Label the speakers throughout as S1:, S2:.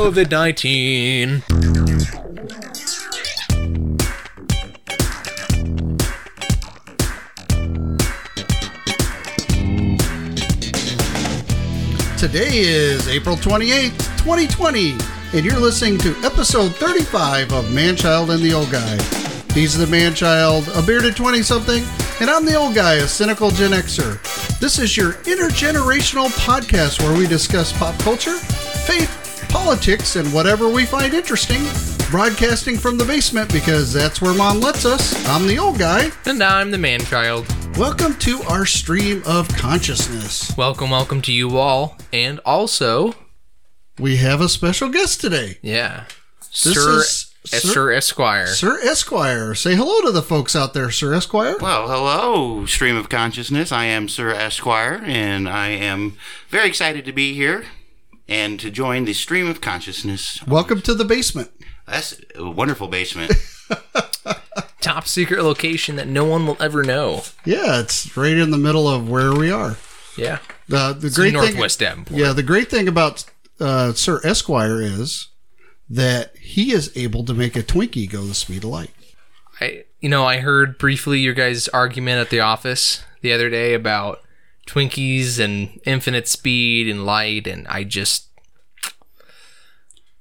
S1: COVID 19.
S2: Today is April 28th, 2020, and you're listening to episode 35 of Manchild and the Old Guy. He's the Manchild, a bearded 20 something, and I'm the old guy, a cynical Gen Xer. This is your intergenerational podcast where we discuss pop culture, faith, politics, and whatever we find interesting. Broadcasting from the basement because that's where mom lets us. I'm the old guy.
S1: And I'm the man child.
S2: Welcome to our stream of consciousness.
S1: Welcome, welcome to you all. And also,
S2: We have a special guest today.
S1: yeah,
S2: This
S1: Sir,
S2: is
S1: Sir,
S2: Sir-
S1: Esquire.
S2: Sir Esquire. Say hello to the folks out there, Sir Esquire.
S3: Well, hello, Stream of Consciousness. I am Sir Esquire, and I am very excited to be here and to join the Stream of Consciousness.
S2: Welcome to the basement.
S3: That's a wonderful basement.
S1: Top secret location that no one will ever know.
S2: Yeah, it's right in the middle of where we are.
S1: Yeah.
S2: The the
S1: It's
S2: great
S1: Northwest
S2: thing,
S1: Davenport.
S2: yeah, the great thing about uh, Sir Esquire is that he is able to make a Twinkie go the speed of light.
S1: I, you know, I heard briefly your guys' argument at the office the other day about Twinkies and infinite speed and light, and I just.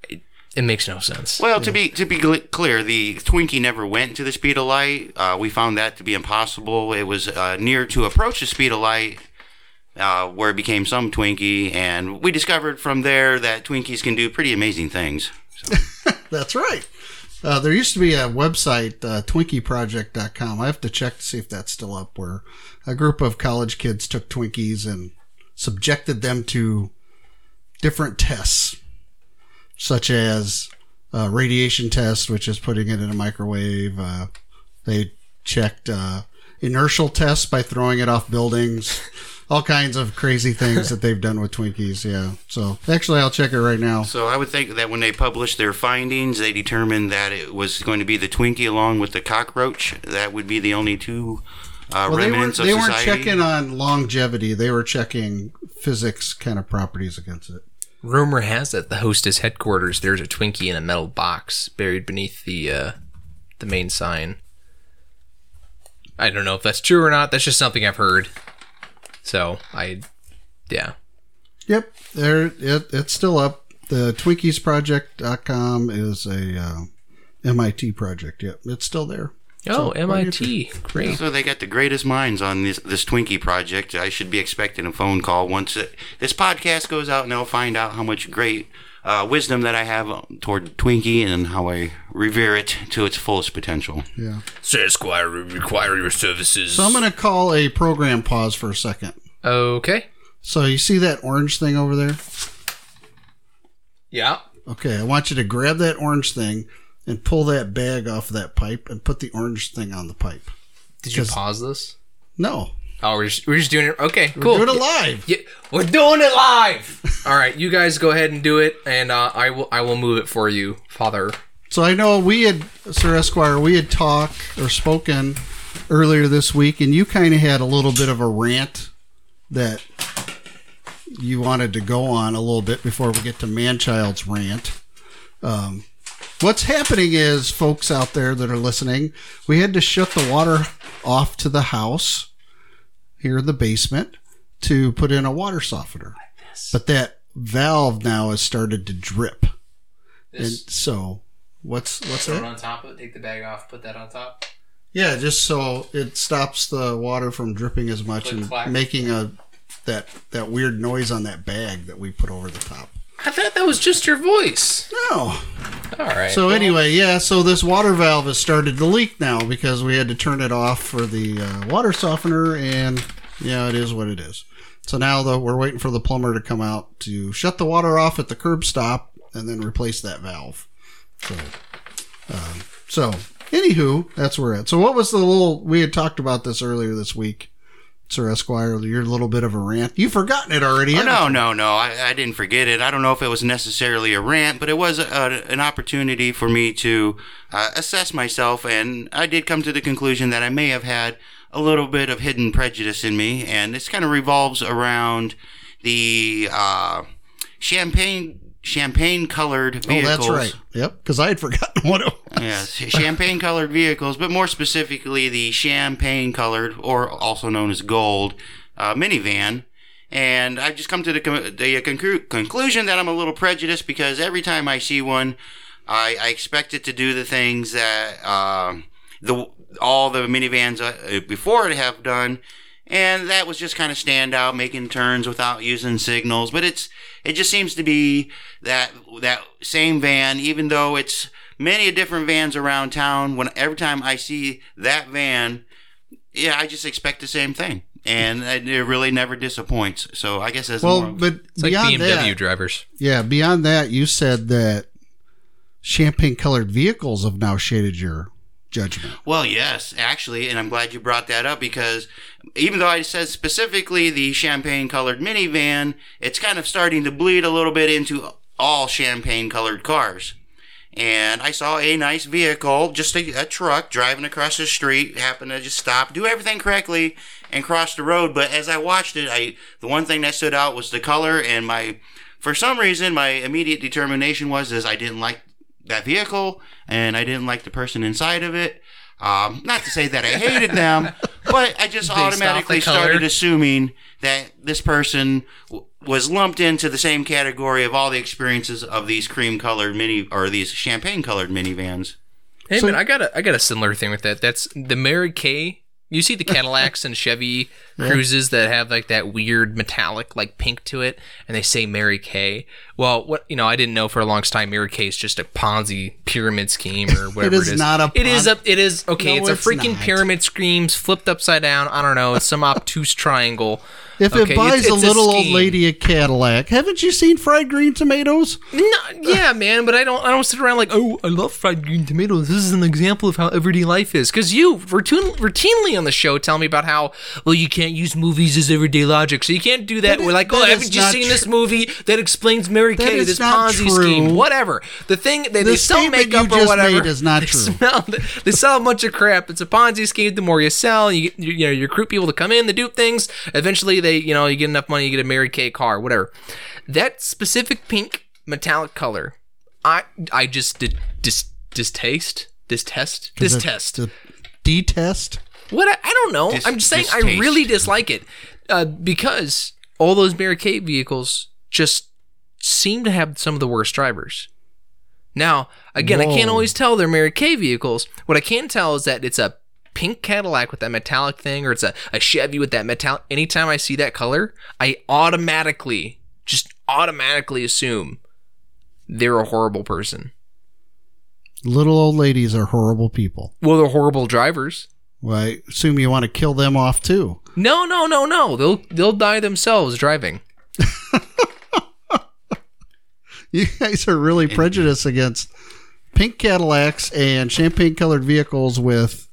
S1: It, it makes no sense.
S3: Well, to be to be gl- clear, the Twinkie never went to the speed of light. Uh, we found that to be impossible. It was uh, near to approach the speed of light, uh, where it became some Twinkie, and we discovered from there that Twinkies can do pretty amazing things.
S2: That's right. Uh, there used to be a website, uh, TwinkieProject.com. I have to check to see if that's still up, where a group of college kids took Twinkies and subjected them to different tests, such as uh, radiation test, which is putting it in a microwave. Uh, they checked uh, inertial tests by throwing it off buildings. All kinds of crazy things that they've done with Twinkies. Yeah. So actually, I'll check it right now.
S3: So I would think that when they published their findings, they determined that it was going to be the Twinkie along with the cockroach. That would be the only two uh,
S2: Well, they weren't, they weren't checking on longevity. They were checking physics kind of properties against it.
S1: Rumor has it the hostess headquarters there's a Twinkie in a metal box buried beneath the uh, the main sign. I don't know if that's true or not. That's just something I've heard. So I, yeah.
S2: Yep, there it, it's still up. The TwinkiesProject.com is a uh, MIT project. Yep, it's still there.
S1: Oh,
S2: So,
S1: MIT, great.
S3: So they got the greatest minds on this this Twinkie project. I should be expecting a phone call once it, this podcast goes out, and they'll find out how much great uh, wisdom that I have toward Twinkie and how I revere it to its fullest potential.
S2: Yeah.
S1: Sir Esquire, we require your services.
S2: So I'm going to call a program pause for a second.
S1: okay.
S2: So you see that orange thing over there?
S1: Yeah.
S2: Okay, I want you to grab that orange thing and pull that bag off of that pipe and put the orange thing on the pipe.
S1: Did you pause this?
S2: No,
S1: Oh, we're just, we're just doing it. Okay,
S2: we're
S1: cool.
S2: doing it live.
S1: Yeah, we're doing it live. All right, you guys go ahead and do it, and uh, I will I will move it for you, Father.
S2: So I know we had, Sir Esquire, we had talked or spoken earlier this week, and you kind of had a little bit of a rant that you wanted to go on a little bit before we get to Manchild's rant. Um, what's happening is, folks out there that are listening, we had to shut the water off to the house here in the basement to put in a water softener. But that valve now has started to drip. And so, what's what's that?
S1: on top of it. Take the bag off. Put that on top.
S2: Yeah, just so it stops the water from dripping as much
S1: Click,
S2: and
S1: clack.
S2: making a that that weird noise on that bag that we put over the top.
S1: I thought that was just your voice.
S2: No.
S1: All right.
S2: So anyway, yeah, so this water valve has started to leak now because we had to turn it off for the uh, water softener, and yeah, it is what it is. So now though we're waiting for the plumber to come out to shut the water off at the curb stop and then replace that valve. So, um, so anywho, that's where we're at. So what was the little we had talked about this earlier this week, Sir Esquire? Your little bit of a rant. You've forgotten it already.
S3: Oh, no,
S2: you?
S3: no, no. I, I didn't forget it. I don't know if it was necessarily a rant, but it was a, an opportunity for me to uh, assess myself, and I did come to the conclusion that I may have had a little bit of hidden prejudice in me, and this kind of revolves around the uh, champagne champagne colored vehicles.
S2: Oh, that's right. Yep, because I had forgotten what it was.
S3: Yes, champagne colored vehicles, but more specifically the champagne colored, or also known as gold, uh, minivan. And I've just come to the, the conclu- conclusion that I'm a little prejudiced because every time I see one, I, I expect it to do the things that um the all the minivans uh, before it have done. And that was just kind of stand out, making turns without using signals. But it's it just seems to be that that same van, even though it's many different vans around town. When every time I see that van, yeah, I just expect the same thing, and it it really never disappoints. So I guess that's
S2: Well,
S3: more,
S2: but
S1: It's like
S2: beyond
S1: BMW
S2: that,
S1: drivers.
S2: yeah, beyond that, you said that champagne colored vehicles have now shaded your judgment.
S3: Well, yes, actually, and I'm glad you brought that up because even though I said specifically the champagne colored minivan, it's kind of starting to bleed a little bit into all champagne colored cars. And I saw a nice vehicle, just a, a truck driving across the street, happened to just stop, do everything correctly, and cross the road. But as I watched it, I the one thing that stood out was the color, and my for some reason my immediate determination was is I didn't like that vehicle and I didn't like the person inside of it. Um, not to say that I hated them, but I just
S1: Based
S3: automatically started assuming that this person w- was lumped into the same category of all the experiences of these cream colored mini or these champagne colored minivans.
S1: Hey
S2: So-
S1: man, I got a I got a similar thing with that. That's the Mary Kay. You see the Cadillacs and Chevy Cruzes that have like that weird metallic like pink to it, and they say Mary Kay. Well, what you know, I didn't know for a long time Mary Kay is just a Ponzi pyramid scheme or whatever
S2: is
S1: it is.
S2: not a
S1: It is
S2: Pon-
S1: a. It is okay.
S2: No,
S1: it's a freaking
S2: not.
S1: pyramid schemes flipped upside down. I don't know. It's some obtuse triangle.
S2: If
S1: Okay,
S2: it buys
S1: it's-
S2: a little old lady a Cadillac, haven't you seen fried green tomatoes?
S1: No, yeah, man, but I don't. I don't sit around like, oh, I love fried green tomatoes. This is an example of how everyday life is. Because you routine, routinely on the show tell me about how well you can't use movies as everyday logic, so you can't do that.
S2: That
S1: We're like, oh, haven't you seen
S2: tr-
S1: this movie that explains Mary
S2: That
S1: Kay, this Ponzi
S2: true.
S1: scheme, whatever? The thing they, they sell makeup
S2: you
S1: or
S2: just
S1: whatever
S2: made is not
S1: they
S2: true.
S1: Sell, they sell a bunch of crap. It's a Ponzi scheme. The more you sell, you you, you know you recruit people to come in, to do things. Eventually, they you know you get enough money, you get a Mary Kay car, whatever. That specific pink metallic color, I I just did dis, distaste, distest, distest.
S2: The D-test?
S1: What I, I don't know.
S3: Dis-
S1: I'm just saying I really dislike it uh, because all those Mary Kay vehicles just seem to have some of the worst drivers. Now, again, I can't always tell they're Mary Kay vehicles. What I can tell is that it's a pink Cadillac with that metallic thing, or it's a, a Chevy with that metallic. Anytime I see that color, I automatically, just automatically assume they're a horrible person.
S2: Little old ladies are horrible people.
S1: Well, they're horrible drivers.
S2: Well, I assume you want to kill them off too.
S1: No, no, no, no. They'll they'll die themselves driving.
S2: You guys are really prejudiced against pink Cadillacs and champagne colored vehicles with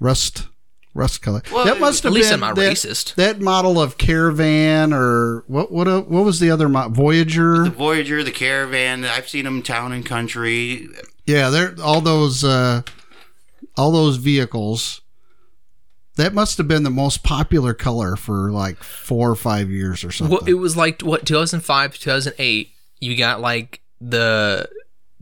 S2: rust rust color.
S3: Well,
S2: that must have
S1: at least
S2: been
S1: I'm not
S2: that,
S1: racist.
S2: that model of Caravan or what what uh, what was the other mo- Voyager?
S3: The Voyager, the Caravan, I've seen them town and country.
S2: Yeah, they're all those uh, all those vehicles. That must have been the most popular color for like four or five years or something.
S1: Well, it was like what 2005, 2008. You got like the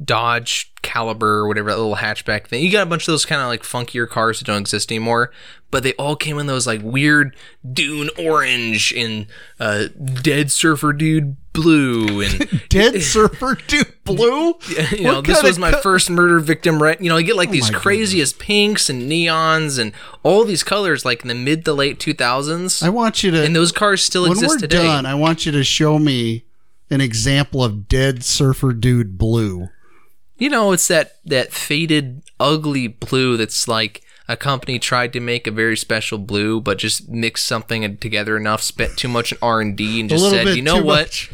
S1: Dodge Caliber or whatever that little hatchback thing. You got a bunch of those kind of like funkier cars that don't exist anymore, but they all came in those like weird dune orange and uh, dead surfer dude blue and
S2: Dead Surfer Dude Blue.
S1: you know
S2: What
S1: this was my
S2: co-
S1: first murder victim right you know you get like these
S2: my
S1: craziest pinks and neons and all these colors like in the mid to late 2000s
S2: I want you to
S1: and those cars still
S2: when
S1: exist
S2: we're
S1: today
S2: done. I want you to show me an example of Dead Surfer Dude Blue.
S1: You know, it's that that faded, ugly blue that's like a company tried to make a very special blue, but just mixed something together enough, spent too much in R and D, and just said, you know what?
S2: much.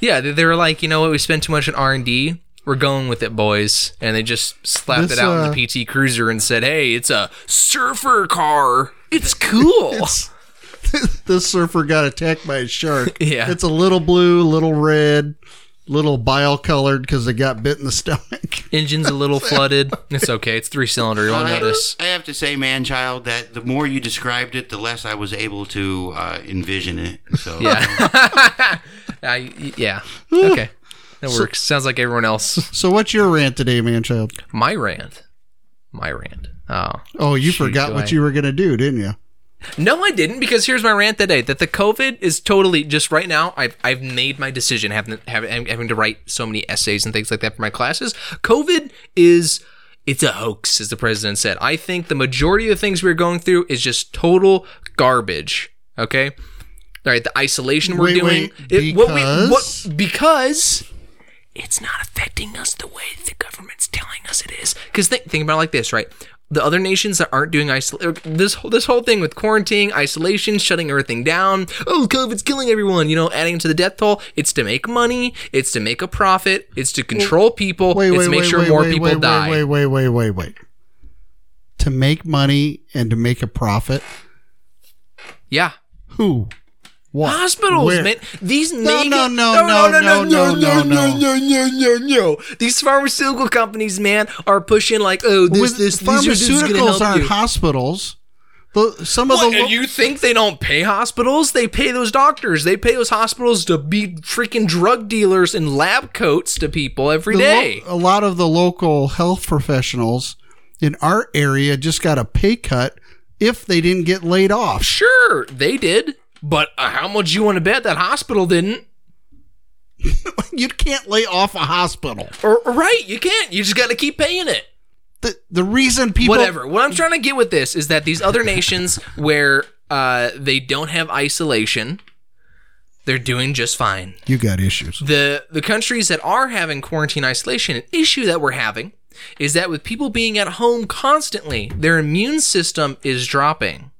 S1: Yeah, they, they were like, you know what? We spent too much in R and D. We're going with it, boys. And they just slapped
S2: This,
S1: it out
S2: uh,
S1: in the PT Cruiser and said, "Hey, it's a surfer car. It's cool."
S2: this surfer got attacked by a shark.
S1: Yeah.
S2: It's a little blue, little red, little bile colored because it got bit in the stomach.
S1: Engine's a little flooded. It's okay. It's three cylinder. You won't
S3: I,
S1: notice.
S3: I have to say, man, child, that the more you described it, the less I was able to uh, envision it. So
S1: Yeah. Uh, yeah. Okay. That works. Sounds like everyone else.
S2: So what's your rant today, man child?
S1: My rant. My rant. Oh.
S2: Oh, you
S1: Shoot,
S2: forgot what
S1: I-
S2: you were gonna do, didn't you?
S1: No, I didn't because here's my rant today that the COVID is totally just right now. I've I've made my decision having having having to write so many essays and things like that for my classes. COVID is it's a hoax, as the president said. I think the majority of the things we're going through is just total garbage. Okay, all right. The isolation we're
S2: Wait,
S1: doing,
S2: wait,
S1: it- what we-
S2: because?
S1: what- because it's not affecting us the way the government's telling us it is. Because think, think about it like this, right? The other nations that aren't doing isolation, er, this whole- this whole thing with quarantine, isolation, shutting everything down. Oh, COVID's killing everyone. You know, adding to the death toll. It's to make money. It's to make a profit. It's to control people.
S2: Wait,
S1: it's
S2: wait,
S1: to make
S2: wait,
S1: sure
S2: wait,
S1: more
S2: wait,
S1: people
S2: wait,
S1: die.
S2: Wait, wait, wait, wait, wait. To make money and to make a profit.
S1: Yeah.
S2: Who? What?
S1: Hospitals,
S2: Where?
S1: man. These
S2: No,
S1: mega-
S2: no, no, no, no, no, no,
S1: no, no, no, no, no. These pharmaceutical companies, man, are pushing like, oh, this,
S2: With
S1: this, these are, this is gonna
S2: pharmaceuticals
S1: help
S2: aren't
S1: you.
S2: hospitals. The, some of
S1: What,
S2: the
S1: and you think they don't pay hospitals? They pay those doctors. They pay those hospitals to be freaking drug dealers in lab coats to people every
S2: the lo-
S1: day.
S2: a lot of the local health professionals in our area just got a pay cut if they didn't get laid off.
S1: Sure, they did. But uh, how much you want to bet that hospital didn't?
S2: you can't lay off a hospital.
S1: Or, or right, you can't. You just got to keep paying it.
S2: The the reason people
S1: Whatever. What I'm trying to get with this is that these other nations where uh, they don't have isolation, they're doing just fine.
S2: you got issues.
S1: the the countries that are having quarantine isolation, an issue that we're having is that with people being at home constantly, their immune system is dropping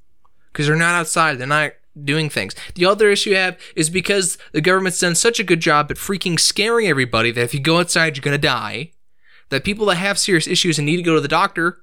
S1: because they're not outside, they're not doing things. The other issue you have is because the government's done such a good job at freaking scaring everybody that if you go outside, you're gonna die. That people that have serious issues and need to go to the doctor,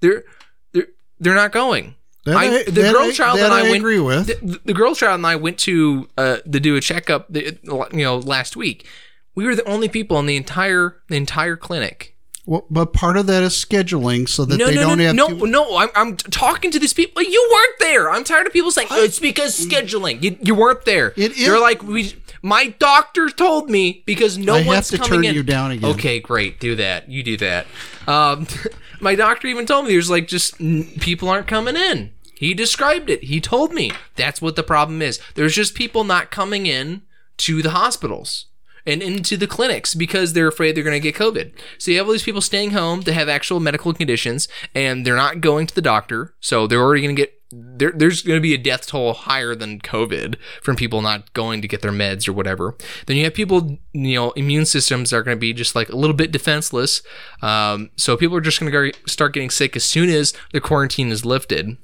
S1: they're they're they're not going. I, the girl
S2: I-
S1: child
S2: that
S1: I,
S2: I
S1: went,
S2: agree with.
S1: The, the girl child and I went to uh, to do a checkup, the- you know, last week. We were the only people in the entire the entire clinic.
S2: Well, but part of that is scheduling so that
S1: No,
S2: they
S1: no,
S2: don't
S1: no,
S2: have
S1: no,
S2: to.
S1: no. I'm, I'm talking to these people. You weren't there. I'm tired of people saying "Oh, it's because scheduling. You, you weren't there.
S2: It is-
S1: They're like we. My doctor told me because no
S2: I have to turn
S1: in.
S2: you down again.
S1: Okay, great. Do that. You do that. Um, my doctor even told me there's like just n- people aren't coming in. He described it. He told me that's what the problem is. There's just people not coming in to the hospitals and into the clinics because they're afraid they're going to get COVID. So you have all these people staying home to have actual medical conditions and they're not going to the doctor. So they're already going to get there, there's going to be a death toll higher than COVID from people not going to get their meds or whatever. Then you have people, you know, immune systems are going to be just like a little bit defenseless. Um, so people are just going to start getting sick as soon as the quarantine is lifted.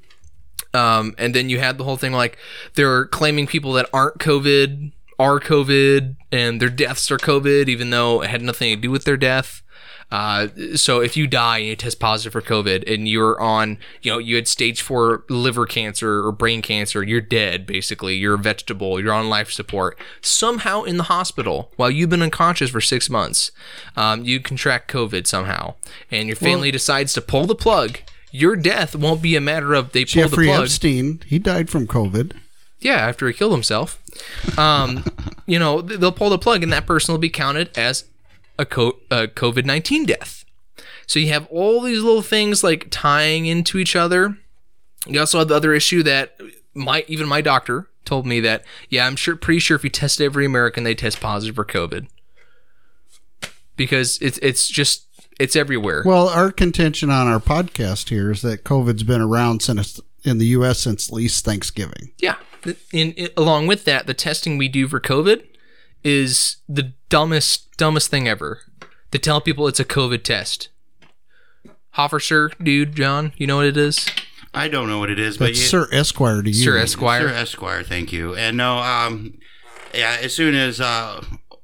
S1: Um, and then you had the whole thing like they're claiming people that aren't COVID are COVID and their deaths are COVID, even though it had nothing to do with their death. Uh, so if you die and you test positive for COVID and you're on, you know, you had stage four liver cancer or brain cancer, you're dead basically. You're a vegetable. You're on life support. Somehow in the hospital while you've been unconscious for six months, um, you contract COVID somehow, and your family decides to pull the plug. Your death won't be a matter of they pull
S2: Jeffrey
S1: the plug.
S2: Jeffrey Epstein, he died from COVID.
S1: Yeah, after he killed himself. Um, you know, they'll pull the plug and that person will be counted as a, COVID 19 death. So you have all these little things like tying into each other. You also have the other issue that my even my doctor told me that yeah, I'm sure pretty sure if you test every American they test positive for COVID. Because it's it's just it's everywhere.
S2: Well, our contention on our podcast here is that COVID's been around since in the U.S. since least Thanksgiving.
S1: Yeah. In, in, along with that, the testing we do for COVID is the dumbest, dumbest thing ever. To tell people it's a COVID test. Hoffersher, dude, John, you know what it is?
S3: I don't know what it is, but
S2: But
S3: yeah,
S2: Sir Esquire to you.
S1: Sir Esquire.
S3: Sir Esquire, thank you. And no, um, yeah, as soon as uh,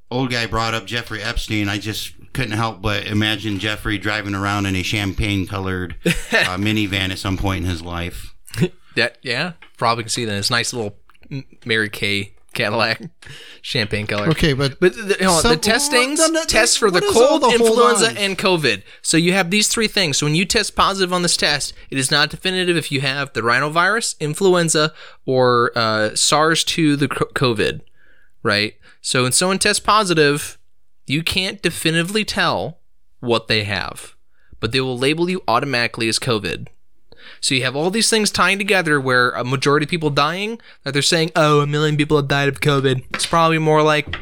S3: old guy brought up Jeffrey Epstein, I just couldn't help but imagine Jeffrey driving around in a champagne-colored uh, minivan at some point in his life.
S1: That yeah, probably can see that. It's nice little Mary Kay Cadillac, champagne color.
S2: Okay, but
S1: But the, you know,
S2: Some-
S1: the testings
S2: no, no,
S1: test for the
S2: what is all
S1: cold,
S2: the
S1: influenza, and COVID. So you have these three things. So when you test positive on this test, it is not definitive if you have the rhinovirus, influenza, or uh, SARS-2, the COVID, right? So when someone tests positive, You can't definitively tell what they have, but they will label you automatically as COVID. So you have all these things tying together where a majority of people dying that they're saying, oh, a million people have died of COVID. It's probably more like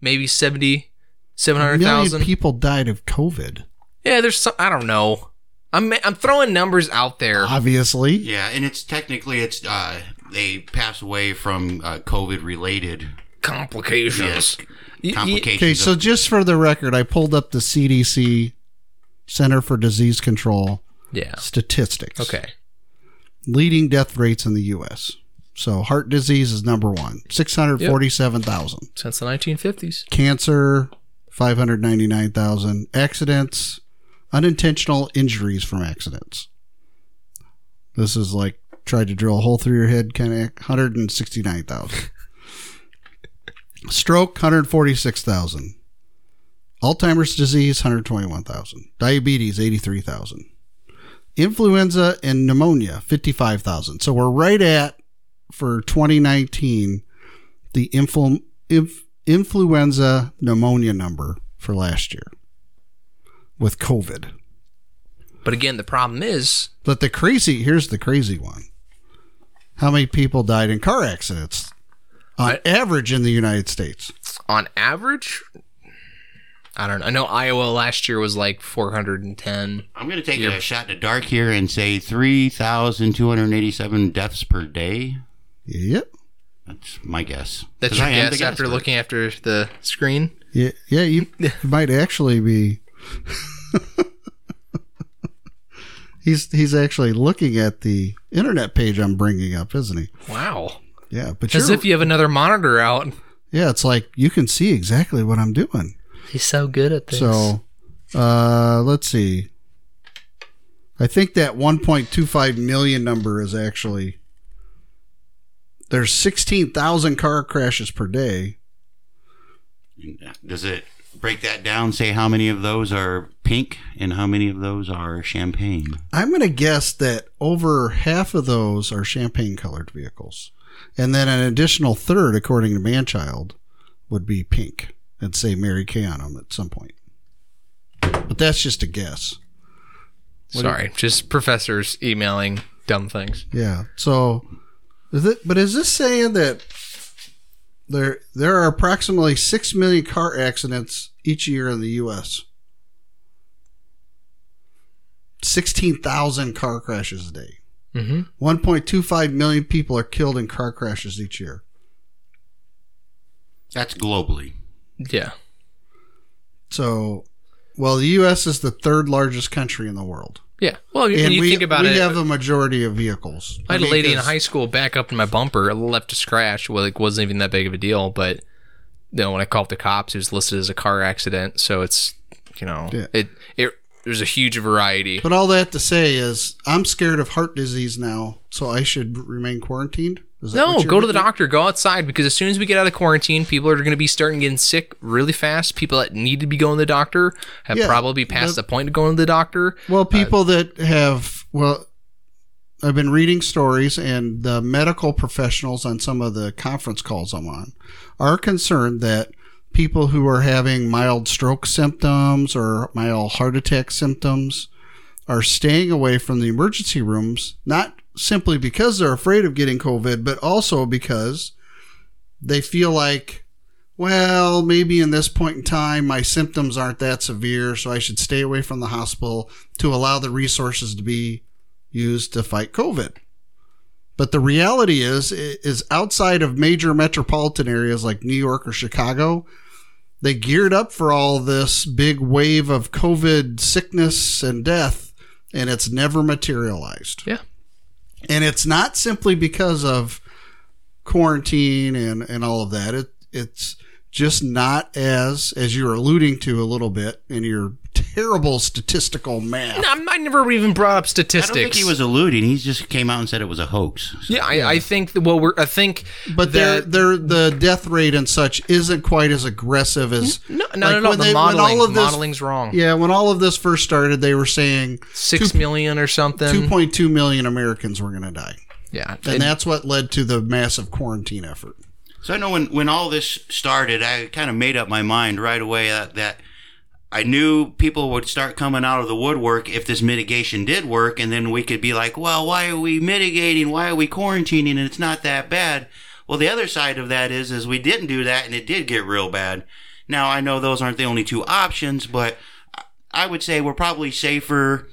S1: maybe 70, 700,000.
S2: people died of COVID.
S1: Yeah, there's some, I don't know. I'm, I'm throwing numbers out there.
S2: Obviously.
S3: Yeah, and it's technically it's uh, they pass away from uh, COVID related
S1: Complications. Y- y-
S3: complications.
S2: Okay, so just for the record, I pulled up the CDC Center for Disease Control
S1: yeah.
S2: statistics.
S1: Okay.
S2: Leading death rates in the U.S. So heart disease is number one, 647,000.
S1: Since the 1950s.
S2: Cancer, 599,000. Accidents, unintentional injuries from accidents. This is like tried to drill a hole through your head kind of 169,000. Stroke 146,000. Alzheimer's disease 121,000. Diabetes 83,000. Influenza and pneumonia 55,000. So we're right at for 2019 the influ- inf- influenza pneumonia number for last year with COVID.
S1: But again, the problem is
S2: But the crazy here's the crazy one. How many people died in car accidents on
S1: I-
S2: average in the United States?
S1: on average, I don't know. I know Iowa last year was like 410.
S3: I'm going to take a shot in the dark here and say 3,287 deaths per day.
S2: Yep.
S3: That's my guess.
S1: That's your
S3: I am
S1: guess after
S3: expert.
S1: looking after the screen.
S2: Yeah, yeah, you might actually be He's he's actually looking at the internet page I'm bringing up, isn't he?
S1: Wow.
S2: Yeah, but
S1: As
S2: you're,
S1: if you have another monitor out.
S2: yeah, it's like you can see exactly what I'm doing.
S1: He's so good at this.
S2: So, uh, let's see. I think that 1.25 million number is actually there's 16,000 car crashes per day.
S3: Does it break that down? Say how many of those are pink and how many of those are champagne?
S2: I'm going to guess that over half of those are champagne colored vehicles. And then an additional third, according to Manchild, would be pink and say Mary Kay on them at some point. But that's just a guess.
S1: Sorry, just professors emailing dumb things.
S2: Yeah. So, is it? But is this saying that there there are approximately six million car accidents each year in the U.S. Sixteen thousand car crashes a day.
S1: Mm-hmm.
S2: One point two five million people are killed in car crashes each year.
S3: That's globally.
S1: Yeah.
S2: So, well, the U.S. is the third largest country in the world,
S1: Yeah. Well,
S2: and
S1: you
S2: we
S1: think about
S2: we
S1: it,
S2: have a majority of vehicles.
S1: I had a lady in high school back up in my bumper, left a scratch. Well, it wasn't even that big of a deal, but you know, when I called the cops, it was listed as a car accident. So it's you know,
S2: Yeah.
S1: it it there's a huge variety.
S2: But all that to say is, I'm scared of heart disease now, so I should remain quarantined.
S1: No, go to the doctor. Go outside because as soon as we get out of quarantine, people are going to be starting getting sick really fast. People that need to be going to the doctor have
S2: Yeah,
S1: probably passed
S2: the-
S1: the point of going to the doctor.
S2: Well, uh, people that have well, I've been reading stories, and the medical professionals on some of the conference calls I'm on are concerned that people who are having mild stroke symptoms or mild heart attack symptoms are staying away from the emergency rooms, not simply because they're afraid of getting COVID, but also because they feel like, well, maybe in this point in time, my symptoms aren't that severe, so I should stay away from the hospital to allow the resources to be used to fight COVID. But the reality is, is outside of major metropolitan areas like New York or Chicago, they geared up for all this big wave of COVID sickness and death, and it's never materialized.
S1: Yeah.
S2: And it's not simply because of quarantine and, and all of that. It, it's just not as, as you're alluding to a little bit in your terrible statistical math.
S1: No, I'm- never even brought up
S3: I
S1: statistics.
S3: don't think he was alluding. He just came out and said it was a hoax.
S1: Yeah, I, I think well, we're I think
S2: But their
S1: that
S2: their the death rate and such isn't quite as aggressive as
S1: no, no,
S2: like
S1: no, no.
S2: when
S1: The
S2: they- when
S1: modeling,
S2: all of this-
S1: modeling's wrong.
S2: yeah when all of this first started they were saying
S1: Six million or something.
S2: 2.2 million Americans were going to die
S1: yeah,
S2: and that's what led to the massive quarantine effort
S3: So I know when, when all this started, I kind of made up my mind right away that, that I knew people would start coming out of the woodwork if this mitigation did work, and then we could be like, well, why are we mitigating? Why are we quarantining? And it's not that bad. Well, the other side of that is, is we didn't do that, and it did get real bad. Now I know those aren't the only two options, but I would say we're probably safer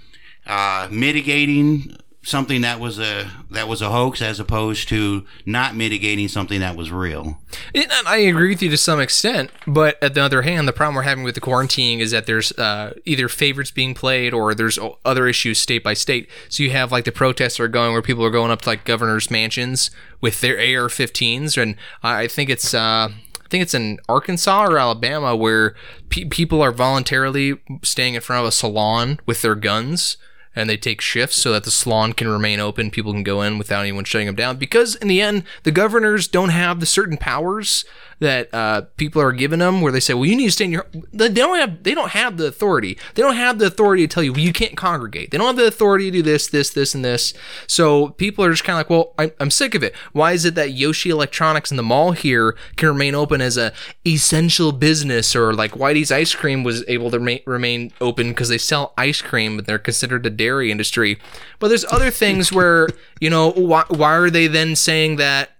S3: uh, mitigating something that was a that was a hoax as opposed to not mitigating something that was real.
S1: And I agree with you to some extent, but at the other hand, the problem we're having with the quarantining is that there's uh, either favorites being played or there's other issues state by state. So you have like the protests are going where people are going up to like governors' mansions with their AR-15s, and I think it's. Uh, I think it's in Arkansas or Alabama where pe- people are voluntarily staying in front of a salon with their guns and they take shifts so that the salon can remain open. People can go in without anyone shutting them down. Because in the end, the governors don't have the certain powers that uh, people are giving them, where they say, "Well, you need to stay in your." They don't have. They don't have the authority. They don't have the authority to tell you well, you can't congregate. They don't have the authority to do this, this, this, and this. So people are just kind of like, "Well, I'm, I'm sick of it. Why is it that Yoshi Electronics in the mall here can remain open as a essential business, or like Whitey's Ice Cream was able to remain, open because they sell ice cream, but they're considered a dairy industry. But there's other things where you know why, why are they then saying that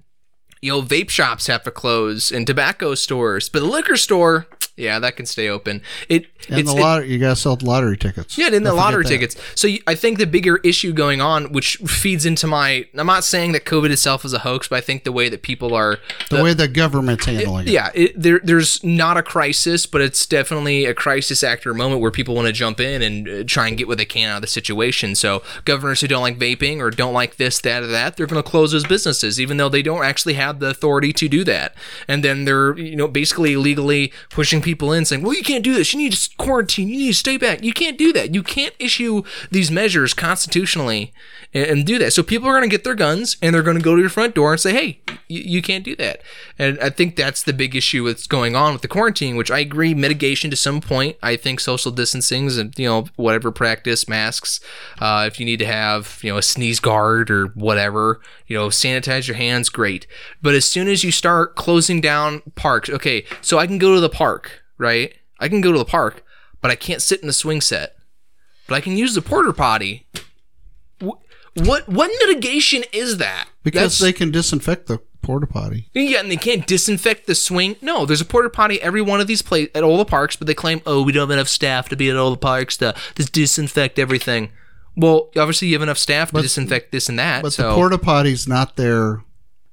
S1: you know vape shops have to close and tobacco stores, but the liquor store, yeah, that can stay open. It
S2: And
S1: it's
S2: the
S1: it-
S2: lottery, you gotta sell lottery tickets.
S1: yeah, in the lottery tickets. So you- I think the bigger issue going on, which feeds into my, I'm not saying that COVID itself is a hoax, but I think the way that people are,
S2: The way the government's handling it.
S1: yeah, it, there, there's not a crisis, but it's definitely a crisis actor moment where people want to jump in and uh, try and get what they can out of the situation. So governors who don't like vaping or don't like this, that, or that, they're going to close those businesses, even though they don't actually have the authority to do that. And then they're, you know, basically illegally pushing people in, saying, "Well, you can't do this. You need to quarantine. You need to stay back. You can't do that. You can't issue these measures constitutionally and, and do that." So people are going to get their guns and they're going to go to your front door and say, "Hey, you, you can't do that." And I think that's the big issue that's going on with the quarantine, which I agree mitigation to some point. I think social distancing and you know whatever practice masks. Uh, if you need to have you know a sneeze guard or whatever, you know sanitize your hands, great. But as soon as you start closing down parks, okay, so I can go to the park, right? I can go to the park, but I can't sit in the swing set. But I can use the porta potty. Wh- What what mitigation is that?
S2: Because
S1: That's-
S2: they can disinfect the porta potty.
S1: yeah, and they can't disinfect the swing. No, there's a porta potty every one of these places at all the parks, but they claim, oh, we don't have enough staff to be at all the parks to, to disinfect everything. Well, obviously you have enough staff to disinfect this and that.
S2: But
S1: so
S2: the porta potty's not there.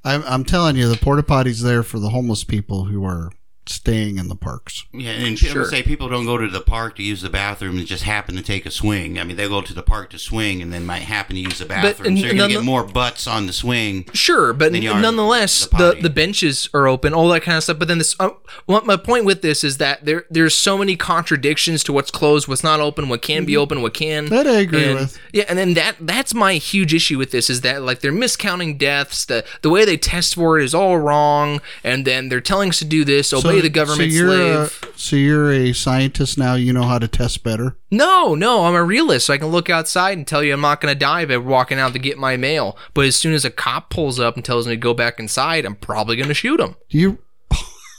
S2: I'm, I'm telling you, the porta potty's there for the homeless people who are staying in the parks.
S3: Yeah, and
S1: Sure.
S3: people say people don't go to the park to use the bathroom and just happen to take a swing. I mean, they go to the park to swing and then might happen to use the bathroom.
S1: and-
S3: so you're
S1: and
S3: going to get more butts on the swing.
S1: Sure, but
S3: Then you are
S1: nonetheless,
S3: the
S1: the, the benches are open, all that kind of stuff. But then this, uh, what my point with this is that there there's so many contradictions to what's closed, what's not open, what can be open, what can.
S2: That I agree
S1: And-
S2: with.
S1: Yeah, and then that that's my huge issue with this is that like they're miscounting deaths. The the way they test for it is all wrong, and then they're telling us to do this, obey um, the government
S2: so you're uh,
S1: slave.
S2: A, so you're a scientist now. You know how to test better.
S1: No, no, I'm a realist, so I can look outside and tell you I'm not going to die by walking out to get my mail. But as soon as a cop pulls up and tells me to go back inside, I'm probably going to shoot him.
S2: Do you?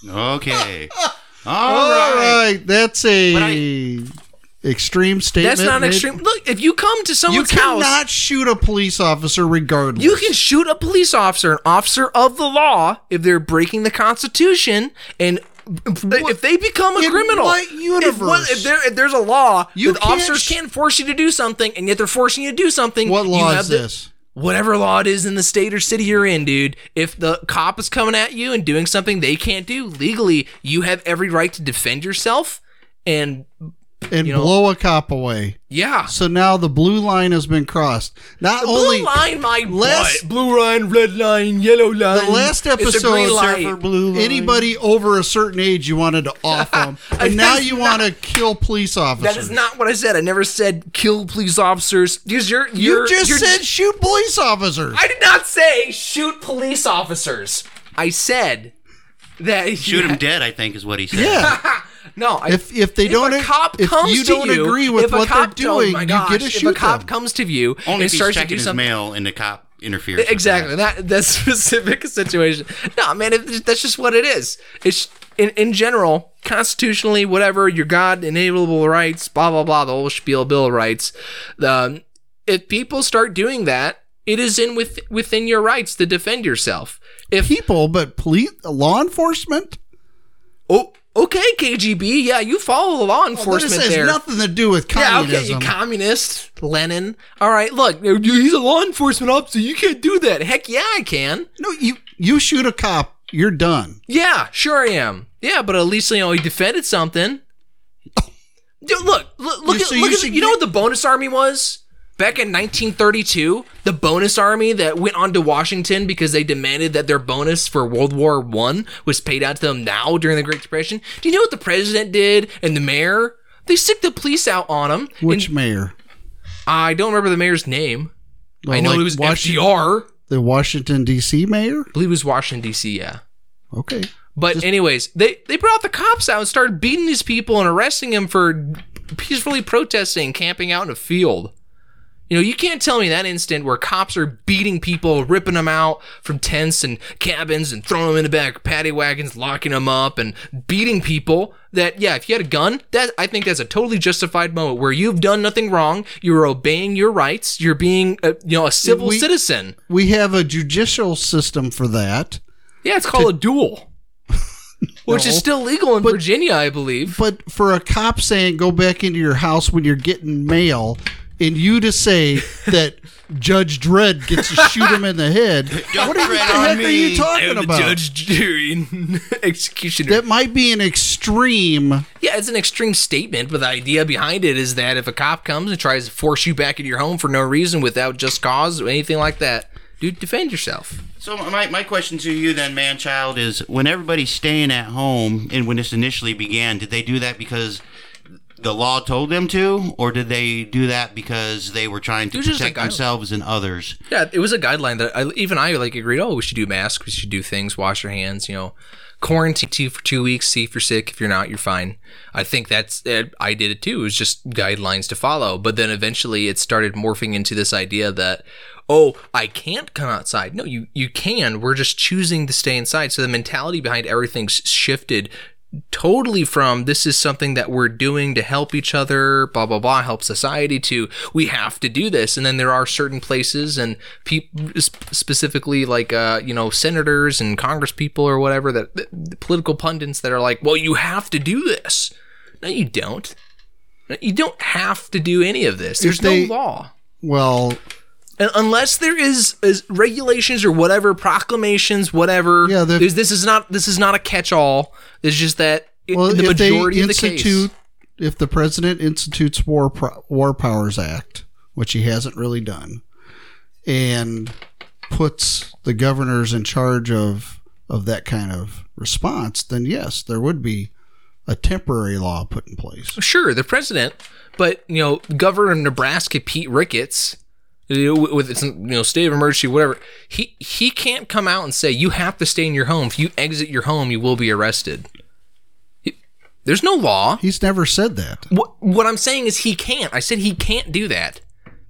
S3: Okay.
S2: All
S3: All right.
S2: right, that's a
S3: But
S2: extreme statement.
S1: That's not extreme. Look, if you come to
S2: You
S1: someone's house, You
S2: cannot shoot a police officer regardless.
S1: you can shoot a police officer, an officer of the law, if they're breaking the Constitution and. If they become a
S2: In
S1: criminal,
S2: what
S1: If,
S2: universe?
S1: if, there, if there's a law,
S2: You can't
S1: officers
S2: sh-
S1: can't force you to do something, and yet they're forcing you to do something.
S2: What
S1: you
S2: law is
S1: the-
S2: this?
S1: whatever law it is in the state or city you're in, dude, if the cop is coming at you and doing something they can't do legally, you have every right to defend yourself. And
S2: And
S1: you know-
S2: blow a cop away.
S1: yeah,
S2: So now the blue line has been crossed. Not
S1: the
S2: only
S1: blue line, my
S2: last-
S1: butt. blue line, red line, yellow line.
S2: the last episode,
S1: green light.
S3: Blue line.
S2: anybody over a certain age you wanted to off them, and now you want to kill police officers.
S1: That is not what I said. I never said kill police officers. Because you're,
S2: You
S1: you're
S2: just
S1: you're-
S2: said shoot police officers.
S1: I did not say shoot police officers. I said that
S3: Shoot him dead, I think, is what he said.
S2: yeah.
S1: No, I,
S2: If if they
S1: if
S2: don't
S1: a cop
S2: if
S1: comes
S2: you
S1: to
S2: don't
S1: you,
S2: agree with
S1: if a
S2: what
S1: cop-
S2: they're doing,
S1: oh my
S2: you
S1: gosh,
S2: get to
S1: if
S2: shoot
S1: a cop
S2: them.
S1: comes to you
S3: Only
S1: and
S3: if he's
S1: starts to
S3: checking
S1: do
S3: his
S1: something.
S3: mail and the cop interferes.
S1: exactly
S3: that.
S1: that that specific situation. No, man, it, that's just what it is. It's in in general, constitutionally, whatever your God inalienable rights, blah blah blah, the whole spiel, Bill of Rights. The if people start doing that, it is in with within your rights to defend yourself. If
S2: People, but police, law enforcement.
S1: oh, okay, KGB, yeah, you follow law
S2: Well,
S1: enforcement
S2: this has
S1: there.
S2: nothing to do with communism.
S1: Yeah, okay, communist, Lenin. All right, look, he's a law enforcement officer. You can't do that. Heck yeah, I can.
S2: no, you you shoot a cop, you're done.
S1: Yeah, sure I am. Yeah, but at least you know he defended something. Dude, look, look, look
S2: You-
S1: at, look at you know what the bonus army was back in 1932. The bonus army that went on to Washington because they demanded that their bonus for World War One was paid out to them now during the Great Depression. Do you know what the president did and the mayor? They sicked the police out on them.
S2: Which mayor?
S1: I don't remember the mayor's name. I know
S2: like
S1: it was
S2: Washington-
S1: FDR.
S2: The Washington D.C. mayor.
S1: I believe it was Washington D.C. Yeah.
S2: Okay.
S1: But anyways, they they brought the cops out and started beating these people and arresting them for peacefully protesting, camping out in a field. You know, you can't tell me that instant where cops are beating people, ripping them out from tents and cabins and throwing them in the back of paddy wagons, locking them up and beating people. That yeah, if you had a gun, that I think that's a totally justified moment where you've done nothing wrong, you're obeying your rights, you're being a, you know a civil
S2: We-
S1: citizen.
S2: We have a judicial system for that.
S1: Yeah, it's called a duel. Which is still legal in Virginia, I believe.
S2: But for a cop saying go back into your house when you're getting mail, and you to say that Judge Dredd gets to shoot him in the head, what, are, the
S3: tread on
S2: heck are you talking
S1: I'm the
S2: about?
S1: judge, jury, and executioner.
S2: That might be an extreme.
S1: yeah, it's an extreme statement, but the idea behind it is that if a cop comes and tries to force you back into your home for no reason without just cause or anything like that, dude, defend yourself.
S3: So my, my question to you then, man child, is when everybody's staying at home and when this initially began, did they do that because the law told them to, or did they do that because they were trying to
S1: was just a
S3: protect themselves and others?
S1: Yeah, it was a guideline that I, even I like agreed. Oh, we should do masks. We should do things. Wash your hands. You know, quarantine for two weeks. See if you're sick. If you're not, you're fine. I think that's it. I did it too. It was just guidelines to follow. But then eventually, it started morphing into this idea that oh, I can't come outside. No, you you can. We're just choosing to stay inside. So the mentality behind everything's shifted totally from this is something that we're doing to help each other, blah blah blah, help society to we have to do this. And then there are certain places and people specifically like uh, you know senators and Congress people or whatever that, that political pundits that are like, well, you have to do this. No, you don't. You don't have to do any of this. There's
S2: they-
S1: no law.
S2: Well,
S1: And unless there is, is regulations or whatever proclamations, whatever.
S2: Yeah, the-
S1: this is not this is not a catch-all. It's just that it,
S2: well,
S1: the
S2: if they
S1: majority of the
S2: institute,
S1: case.
S2: if the president institutes War Pro- War Powers Act, which he hasn't really done, and puts the governors in charge of of that kind of response, then yes, there would be a temporary law put in place.
S1: Sure, the president, but you know, Governor of Nebraska Pete Ricketts, with its you know state of emergency, whatever, he he can't come out and say you have to stay in your home. If you exit your home, you will be arrested. He- There's no law.
S2: He's never said that.
S1: What what I'm saying is he can't. I said he can't do that.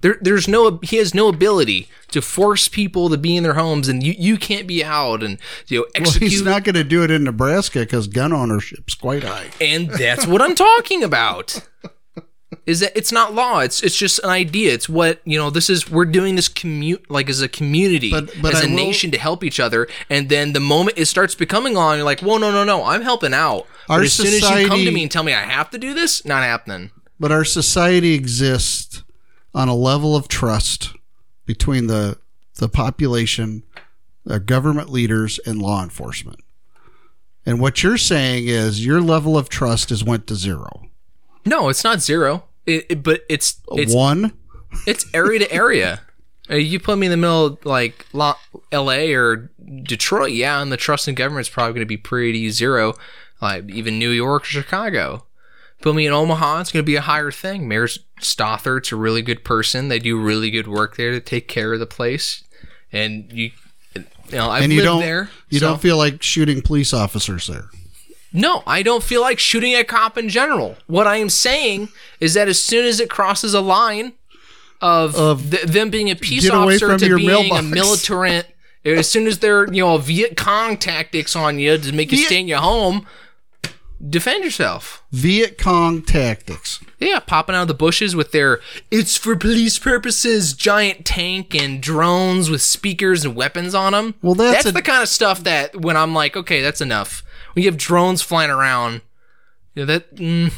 S1: There, there's no he has no ability to force people to be in their homes, and you, you can't be out and you know
S2: Well, he's not going to do it in Nebraska because gun ownership's quite high.
S1: and that's what I'm talking about. Is that it's not law? It's it's just an idea. It's what you know. This is we're doing this commute like as a community,
S2: But- but
S1: as
S2: I
S1: a
S2: will-
S1: nation to help each other. And then the moment it starts becoming law, you're like, whoa, no, no, no, I'm helping out.
S2: Our
S1: but as soon as you come to me and tell me I have to do this, not happening.
S2: But our society exists on a level of trust between the the population, the government leaders, and law enforcement. And what you're saying is your level of trust has went to zero.
S1: No, it's not zero. It, it- but it's it's
S2: One.
S1: It's area to area. Uh, You put me in the middle of like La- or Detroit, yeah, and the trust in government is probably going to be pretty zero. Like even New York or Chicago. Put me in Omaha, it's going to be a higher thing. Mayor Stothert's a really good person. They do really good work there to take care of the place. And you, you know, I've
S2: and you
S1: lived
S2: don't
S1: there.
S2: you
S1: so-
S2: don't feel like shooting police officers there.
S1: No, I don't feel like shooting a cop in general. What I am saying is that as soon as it crosses a line, of,
S2: Of-
S1: th- them being a peace officer to being a
S2: mailbox.
S1: militant. As soon as they're you know Viet Cong tactics on you to make you
S2: Viet-
S1: stay in your home, defend yourself.
S2: Viet Cong tactics.
S1: Yeah, popping out of the bushes with their "it's for police purposes" giant tank and drones with speakers and weapons on them.
S2: Well, that's a-
S1: the kind of stuff that when I'm like, okay, that's enough. When you have drones flying around, you know, that mm,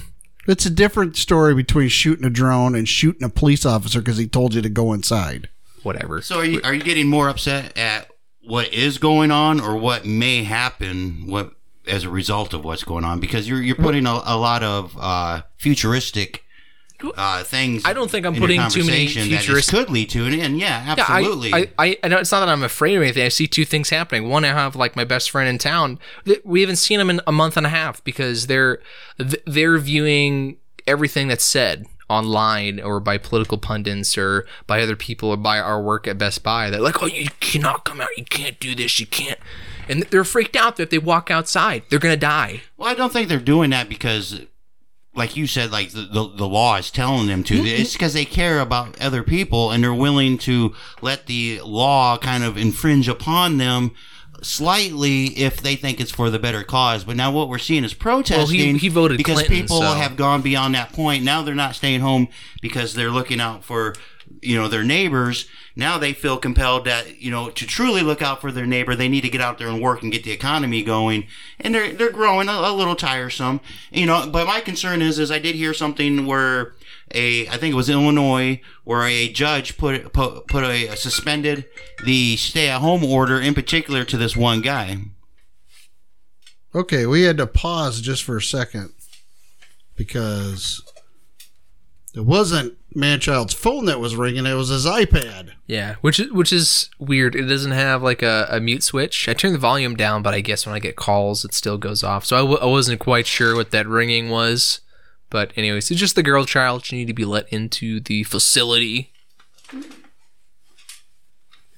S2: It's a different story between shooting a drone and shooting a police officer because he told you to go inside.
S1: whatever.
S3: So are you are you getting more upset at what is going on or what may happen what as a result of what's going on? Because you're you're putting a, a lot of uh, futuristic uh, things.
S1: I don't think I'm putting too many futuristic-
S3: could lead to, and, and yeah,
S1: Yeah, I-
S3: absolutely.
S1: I, I, I know it's not that I'm afraid of anything. I see two things happening. One, I have like my best friend in town. We haven't seen him in a month and a half because they're they're viewing everything that's said online or by political pundits or by other people or by our work at Best Buy. They're like, "Oh, you cannot come out. You can't do this. You can't." And they're freaked out that if they walk outside, they're gonna die.
S3: Well, I don't think they're doing that because, like you said, like the, the, the law is telling them to. It's because they care about other people and they're willing to let the law kind of infringe upon them slightly if they think it's for the better cause. But now what we're seeing is protesting.
S1: he voted
S3: because
S1: Clinton,
S3: people
S1: so-
S3: have gone beyond that point. Now they're not staying home because they're looking out for you know their neighbors. Now they feel compelled that you know to truly look out for their neighbor, they need to get out there and work and get the economy going. And they're they're growing a, a little tiresome, you know. But my concern is is I did hear something where a I think it was Illinois where a judge put put, put a, suspended the stay at home order in particular to this one guy.
S2: Okay, we had to pause just for a second because it wasn't Manchild's phone that was ringing; it was his iPad.
S1: Yeah, which is which is weird. It doesn't have like a, a mute switch. I turned the volume down, but I guess when I get calls, it still goes off. So I, w- I wasn't quite sure what that ringing was. But anyways, it's just the girl child. She need to be let into the facility.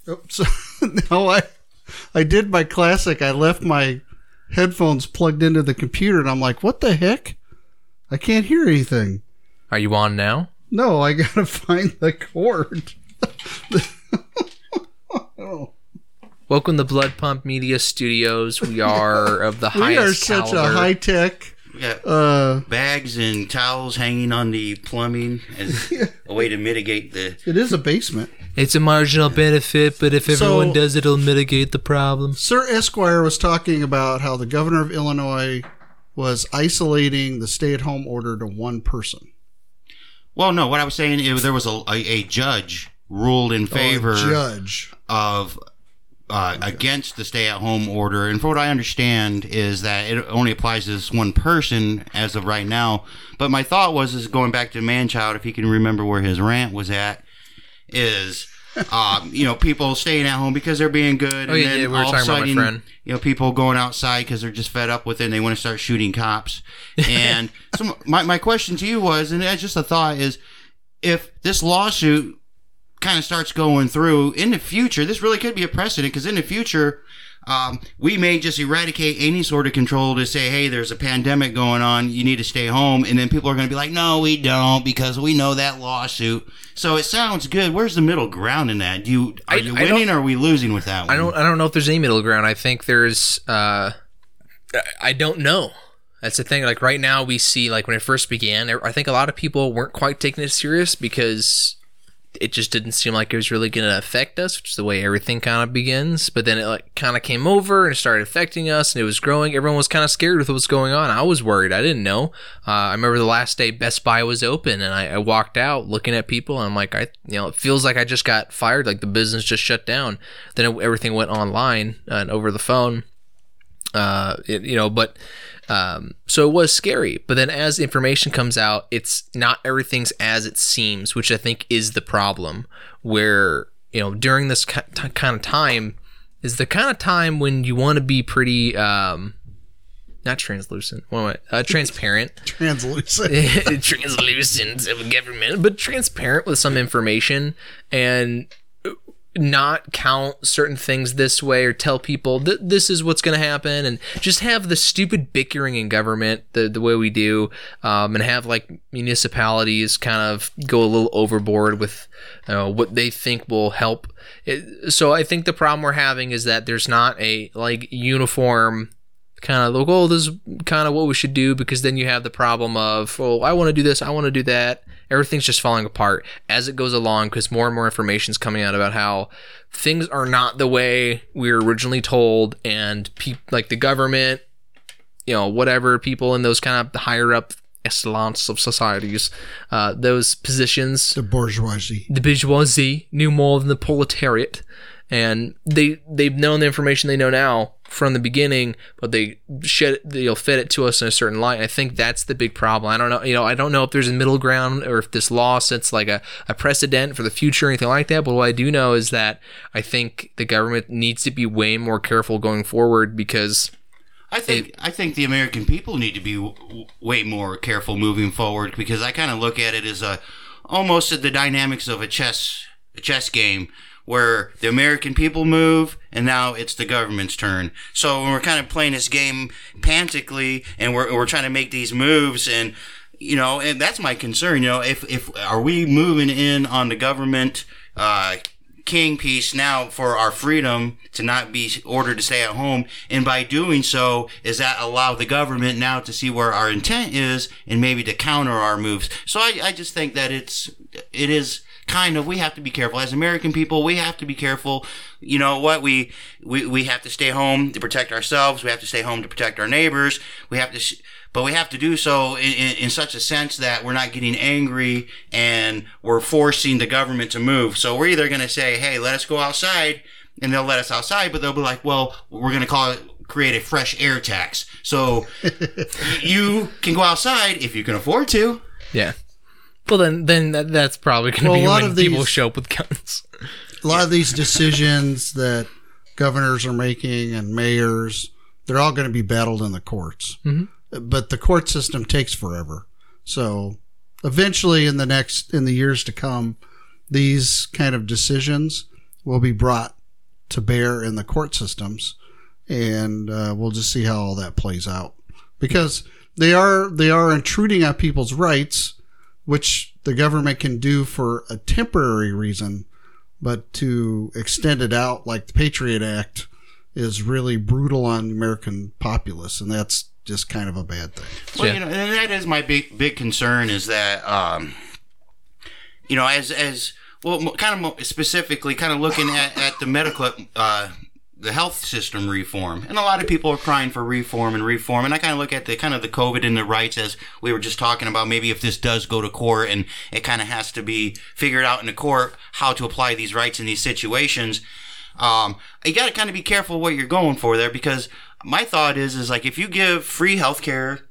S2: Oops. no, I I did my classic. I left my headphones plugged into the computer, and I'm like, "What the heck? I can't hear anything."
S1: Are you on now?
S2: No, I gotta find the cord. oh,
S1: Welcome to Blood Pump Media Studios. We are of the highest.
S2: we are such
S1: caliber.
S2: a high tech.
S3: We got
S2: Uh,
S3: bags and towels hanging on the plumbing as a way to mitigate the
S2: it is a basement.
S1: it's a marginal benefit, but if
S2: So-
S1: everyone does it, it'll mitigate the problem.
S2: Sir Esquire was talking about how the governor of Illinois was isolating the stay-at-home order to one person.
S3: Well, no. What I was saying is there was a, a, a judge ruled in favor
S2: Oh, judge.
S3: of uh, against the stay-at-home order, and for what I understand is that it only applies to this one person as of right now. But my thought was, is going back to Manchild, if he can remember where his rant was at, is. Um, you know, people staying at home because they're being good,
S1: Oh,
S3: and
S1: yeah,
S3: then
S1: yeah, we were
S3: all of a
S1: talking about my
S3: sudden,
S1: friend.
S3: you know, people going outside because they're just fed up with it and they want to start shooting cops. And so my, my question to you was, and it's just a thought, is if this lawsuit kind of starts going through in the future, this really could be a precedent because in the future, um, we may just eradicate any sort of control to say, hey, there's a pandemic going on, you need to stay home. And then people are going to be like, no, we don't because we know that lawsuit. So it sounds good. Where's the middle ground in that? Do you, are
S1: I-
S3: you
S1: I
S3: winning or are we losing with that one?
S1: I don't I don't know if there's any middle ground. I think there's uh I don't know. That's the thing. Like right now we see like when it first began, I think a lot of people weren't quite taking it serious because it just didn't seem like it was really going to affect us, which is the way everything kind of begins. But then it like kind of came over and started affecting us, and it was growing. Everyone was kind of scared with what was going on. I was worried. I didn't know. Uh, I remember the last day Best Buy was open, and I, I walked out looking at people, and I'm like, I, you know, it feels like I just got fired. Like the business just shut down. Then it, everything went online and over the phone. Uh, it, you know, but um, so it was scary. But then as information comes out, it's not everything's as it seems, which I think is the problem. Where you know during this kind of time is the kind of time when you want to be pretty um, not translucent, what am I- uh, transparent
S2: Translucent.
S1: translucent of government, but transparent with some information. And not count certain things this way or tell people th- this is what's going to happen and just have the stupid bickering in government the, the way we do um, and have like municipalities kind of go a little overboard with what they think will help it, so i think the problem we're having is that there's not a like uniform kind of like, oh, this is kind of what we should do because then you have the problem of, oh, I want to do this, I want to do that. Everything's just falling apart as it goes along because more and more information is coming out about how things are not the way we were originally told, and pe- like the government, you know, whatever people in those kind of higher up echelons of societies, uh, those positions
S2: The bourgeoisie.
S1: the bourgeoisie knew more than the proletariat, and they they've known the information they know now from the beginning, but they shed they'll fit it to us in a certain light. I think that's the big problem. I don't know, you know, I don't know if there's a middle ground or if this law sets like a, a precedent for the future or anything like that. But what I do know is that I think the government needs to be way more careful going forward because
S3: I think I think the American people need to be w- w- way more careful moving forward because I kind of look at it as a almost at the dynamics of a chess a chess game where the American people move and now it's the government's turn. So we're kind of playing this game pantically and we're we're trying to make these moves and you know and that's my concern. You know if if are we moving in on the government? Uh, king piece now for our freedom to not be ordered to stay at home. And by doing so, is that allow the government now to see where our intent is and maybe to counter our moves. So I, I just think that it's, it is kind of, we have to be careful as American people. We have to be careful. You know what? We, we, we have to stay home to protect ourselves. We have to stay home to protect our neighbors. We have to, sh- but we have to do so in, in, in, such a sense that we're not getting angry and we're forcing the government to move. So we're either going to say, hey, let us go outside, and they'll let us outside, but they'll be like, well, we're going to call it create a fresh air tax. So you can go outside if you can afford to.
S1: Yeah. Well, then, then that, that's probably going to
S2: Well, a lot
S1: when
S2: of
S1: people
S2: these-
S1: show up with guns.
S2: A lot of these decisions that governors are making and mayors, they're all going to be battled in the courts. But the court system takes forever. So eventually, in the next, in the years to come, these kind of decisions will be brought to bear in the court systems, and uh, we'll just see how all that plays out because they are they are intruding on people's rights, which the government can do for a temporary reason, but to extend it out like the Patriot Act is really brutal on the American populace, and that's just kind of a bad thing.
S3: Well,
S1: Yeah.
S3: you know, and that is my big big concern is that um, you know, as as well, kind of specifically, kind of looking at at the medical. Uh, the health system reform, and a lot of people are crying for reform and reform. And I kind of look at the kind of the COVID and the rights as we were just talking about. Maybe if this does go to court, and it kind of has to be figured out in the court how to apply these rights in these situations. Um, you got to kind of be careful what you're going for there because my thought is is like if you give free healthcare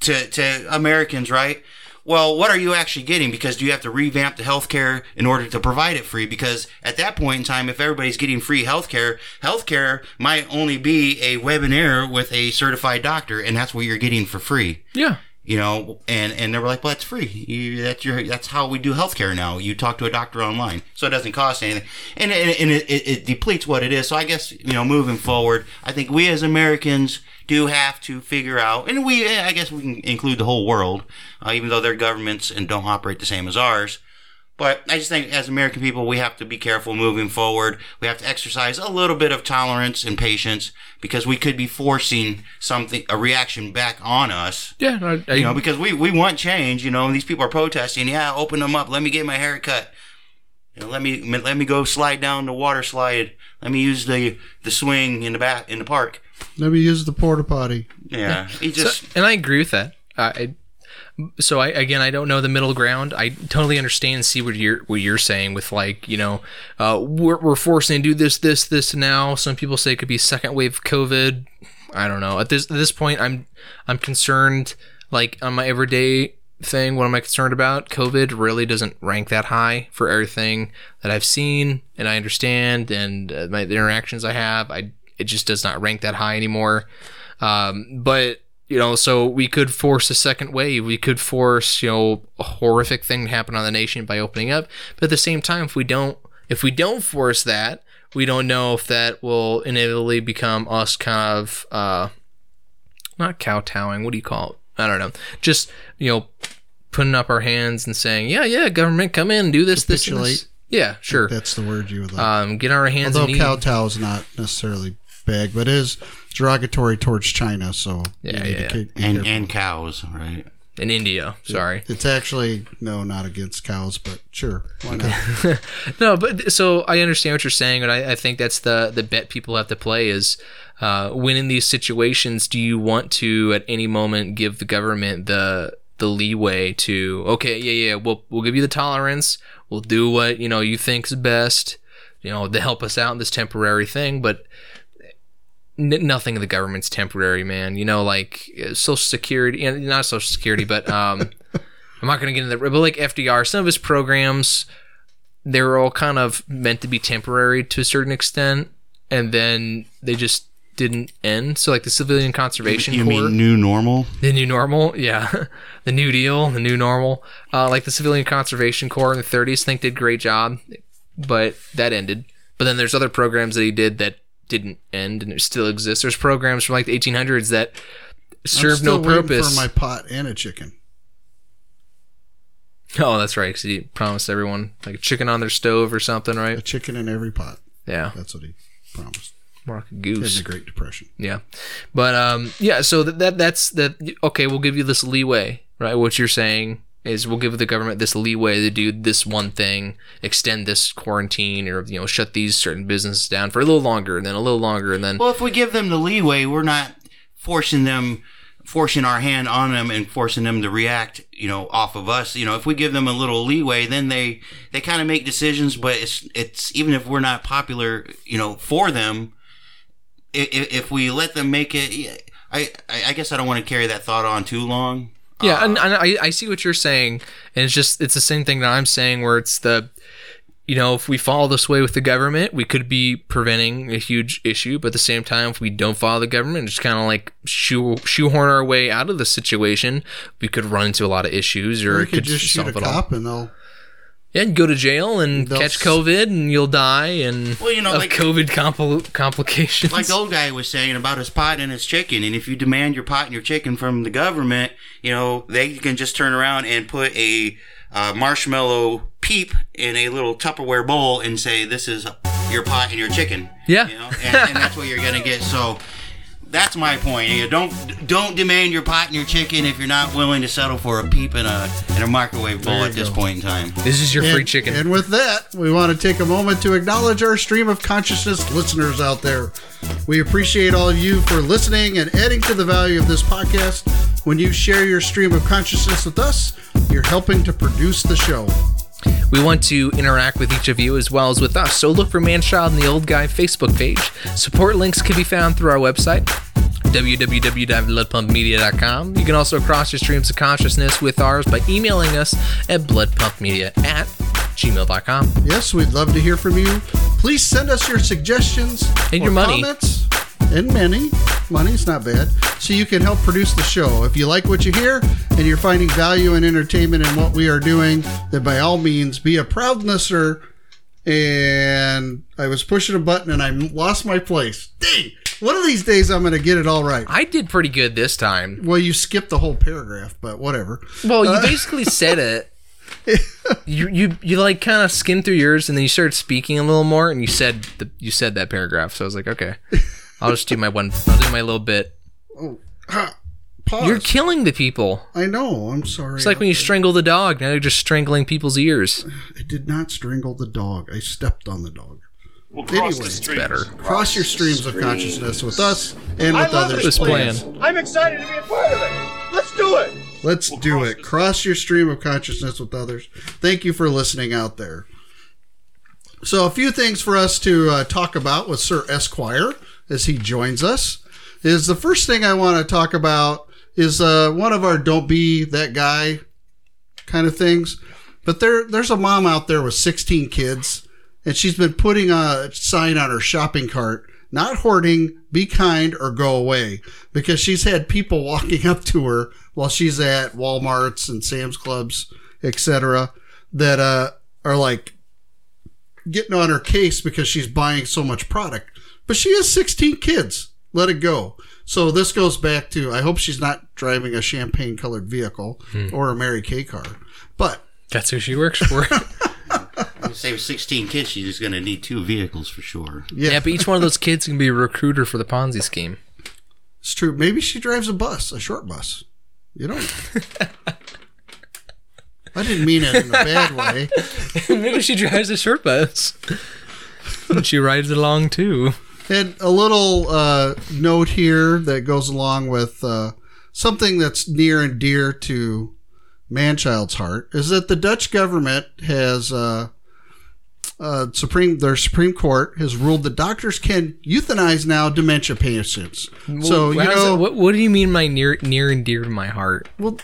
S3: to to Americans, right? Well, what are you actually getting? Because do you have to revamp the healthcare in order to provide it free? Because at that point in time, if everybody's getting free healthcare, healthcare might only be a webinar with a certified doctor, and that's what you're getting for free
S1: Yeah.
S3: You know, and and they were like, "Well, that's free. You, that's your that's how we do healthcare now. You talk to a doctor online, so it doesn't cost anything, and and, and it, it, it depletes what it is. So I guess you know, moving forward, I think we as Americans do have to figure out, and we I guess we can include the whole world, uh, even though their governments and don't operate the same as ours. But I just think as American people, we have to be careful moving forward. We have to exercise a little bit of tolerance and patience because we could be forcing something, a reaction back on us
S1: Yeah. I, I,
S3: you know, because we, we want change, you know, and these people are protesting. Yeah, open them up. Let me get my hair cut. You know, let me let me go slide down the water slide. Let me use the the swing in the back in the park.
S2: Let me use the porta potty.
S3: Yeah, he just
S1: So- and I agree with that. Uh, I, so I again, I don't know the middle ground. I totally understand and see what you're what you're saying with like you know, uh, we're we're forcing to do this, this, this now. Some people say it could be second wave COVID. I don't know. At this at this point, I'm I'm concerned. Like on my everyday thing, what am I concerned about? COVID really doesn't rank that high for everything that I've seen and I understand, and uh, my the interactions I have. I it just does not rank that high anymore. Um, but you know, so we could force a second wave. We could force, you know, a horrific thing to happen on the nation by opening up. But at the same time, if we don't if we don't force that, we don't know if that will inevitably become us kind of uh, not kowtowing. What do you call it? I don't know. Just you know, putting up our hands and saying, "Yeah, yeah, government, come in, do this, this, and this." Yeah, sure.
S2: That's the word you would like.
S1: Um, get our hands
S2: Although kowtow is not necessarily bad, but it is derogatory towards China. So you
S1: Yeah, yeah,
S2: keep-
S3: And
S2: careful.
S3: and cows, right?
S1: in India. Sorry.
S2: it's actually no, not against cows, but sure, why not?
S1: No, but so I understand what you're saying, and I, I think that's the the bet people have to play is uh, when in these situations, do you want to at any moment give the government the the leeway to okay, yeah, yeah, we'll we'll give you the tolerance, we'll do what you know you think's best, you know, to help us out in this temporary thing, but. N- nothing of the government's temporary, man. You know, like uh, Social Security, and not Social Security, but um, I'm not going to get into that. But like FDR, some of his programs, they're all kind of meant to be temporary to a certain extent, and then they just didn't end. So like the Civilian Conservation
S3: You
S1: Corps,
S3: mean new normal?
S1: the new normal, yeah, the New Deal, the new normal. Uh, like the Civilian Conservation Corps in the 30s, think did a great job, but that ended. But then there's other programs that he did that didn't end and it still exists. There's programs from like the 1800s that
S2: I'm
S1: serve
S2: still
S1: no purpose.
S2: for my pot and a chicken.
S1: oh, that's right. Because he promised everyone like a chicken on their stove or something, right?
S2: A chicken in every pot.
S1: Yeah,
S2: That's what he promised.
S1: like a
S2: In
S1: goose.
S2: the Great Depression.
S1: Yeah, but um, yeah. So that, that that's that. Okay, we'll give you this leeway, right? What you're saying is we'll give the government this leeway to do this one thing, extend this quarantine, or you know, shut these certain businesses down for a little longer, and then a little longer, and then
S3: Well, if we give them the leeway, we're not forcing them, forcing our hand on them and forcing them to react, you know, off of us. You know, if we give them a little leeway, then they they kind of make decisions. But it's it's even if we're not popular, you know, for them, if, if we let them make it, I I I guess I don't want to carry that thought on too long.
S1: Yeah, um, and, and I, I see what you're saying, and it's just it's the same thing that I'm saying, where it's the, you know, if we follow this way with the government, we could be preventing a huge issue, but at the same time, if we don't follow the government, just kind of like shoe shoehorn our way out of the situation, we could run into a lot of issues, or it
S2: you could just shoot a
S1: it all.
S2: cop and they'll.
S1: Yeah, you go to jail and
S2: They'll
S1: catch
S2: s-
S1: COVID, and you'll die, and
S3: Well, you know,
S1: of
S3: like-
S1: COVID compl- complications.
S3: like the old guy was saying about his pot and his chicken. And if you demand your pot and your chicken from the government, you know, they can just turn around and put a uh, marshmallow peep in a little Tupperware bowl and say, this is your pot and your chicken.
S1: Yeah.
S3: You know, and, and that's what you're going to get. So that's my point. You don't don't demand your pot and your chicken if you're not willing to settle for a peep and a, and a microwave bowl
S2: There you
S3: at this
S2: go.
S3: point in time.
S1: this is your free chicken.
S2: And with that, we want to take a moment to acknowledge our stream of consciousness listeners out there. We appreciate all of you for listening and adding to the value of this podcast. When you share your stream of consciousness with us, you're helping to produce the show.
S1: We want to interact with each of you as well as with us, so look for Manchild and the Old Guy Facebook page. Support links can be found through our website, www.bloodpumpmedia.com. You can also cross your streams of consciousness with ours by emailing us at bloodpumpmedia at gmail.com.
S2: Yes, we'd love to hear from you. Please send us your suggestions
S1: And your money.
S2: comments and many. money. Money's not bad. So you can help produce the show. If you like what you hear and you're finding value and entertainment in what we are doing, then by all means be a proud listener. And I was pushing a button and I lost my place. Dang! One of these days I'm going to get it all right.
S1: I did pretty good this time.
S2: Well, you skipped the whole paragraph, but whatever.
S1: Well, you uh, basically said it. You you you like kind of skimmed through yours and then you started speaking a little more and you said the, you said that paragraph. So I was like, okay, I'll just do my one. I'll do my little bit.
S2: Ha, oh, pause.
S1: You're killing the people.
S2: I know. I'm sorry.
S1: It's like when you strangle the dog. Now you're just strangling people's ears.
S2: I did not strangle the dog. I stepped on the dog.
S4: We'll cross
S2: Anyway,
S4: the streams.
S1: better.
S2: Cross your streams of consciousness with us and with
S4: I
S2: with
S4: love
S2: others.
S1: this plan.
S4: I'm excited to be a part of it. Let's do it.
S2: Let's do it. Cross your stream of consciousness with others. Thank you for listening out there. So, a few things for us to uh, talk about with Sir Esquire as he joins us is the first thing I want to talk about is uh, one of our "Don't be that guy" kind of things. But there, there's a mom out there with 16 kids, and she's been putting a sign on her shopping cart not hoarding, be kind, or go away. Because she's had people walking up to her while she's at Walmarts and Sam's Clubs, etc., that uh, are like, getting on her case because she's buying so much product. But she has 16 kids. Let it go. So this goes back to I hope she's not driving a champagne colored vehicle or a Mary Kay car. But
S1: That's who she works for.
S3: Say with 16 kids, she's going to need two vehicles for sure.
S2: yeah,
S1: yeah, but each one of those kids can be a recruiter for the Ponzi scheme.
S2: it's true. Maybe she drives a bus, a short bus. You don't know. I didn't mean it in a bad way.
S1: Maybe she drives a short bus. and she rides along too.
S2: And a little uh, note here that goes along with uh, something that's near and dear to Manchild's heart is that the Dutch government has uh, uh, supreme their Supreme Court has ruled that doctors can euthanize now dementia patients. so you know,
S1: that- what, what do you mean by near near and dear to my heart?
S2: well,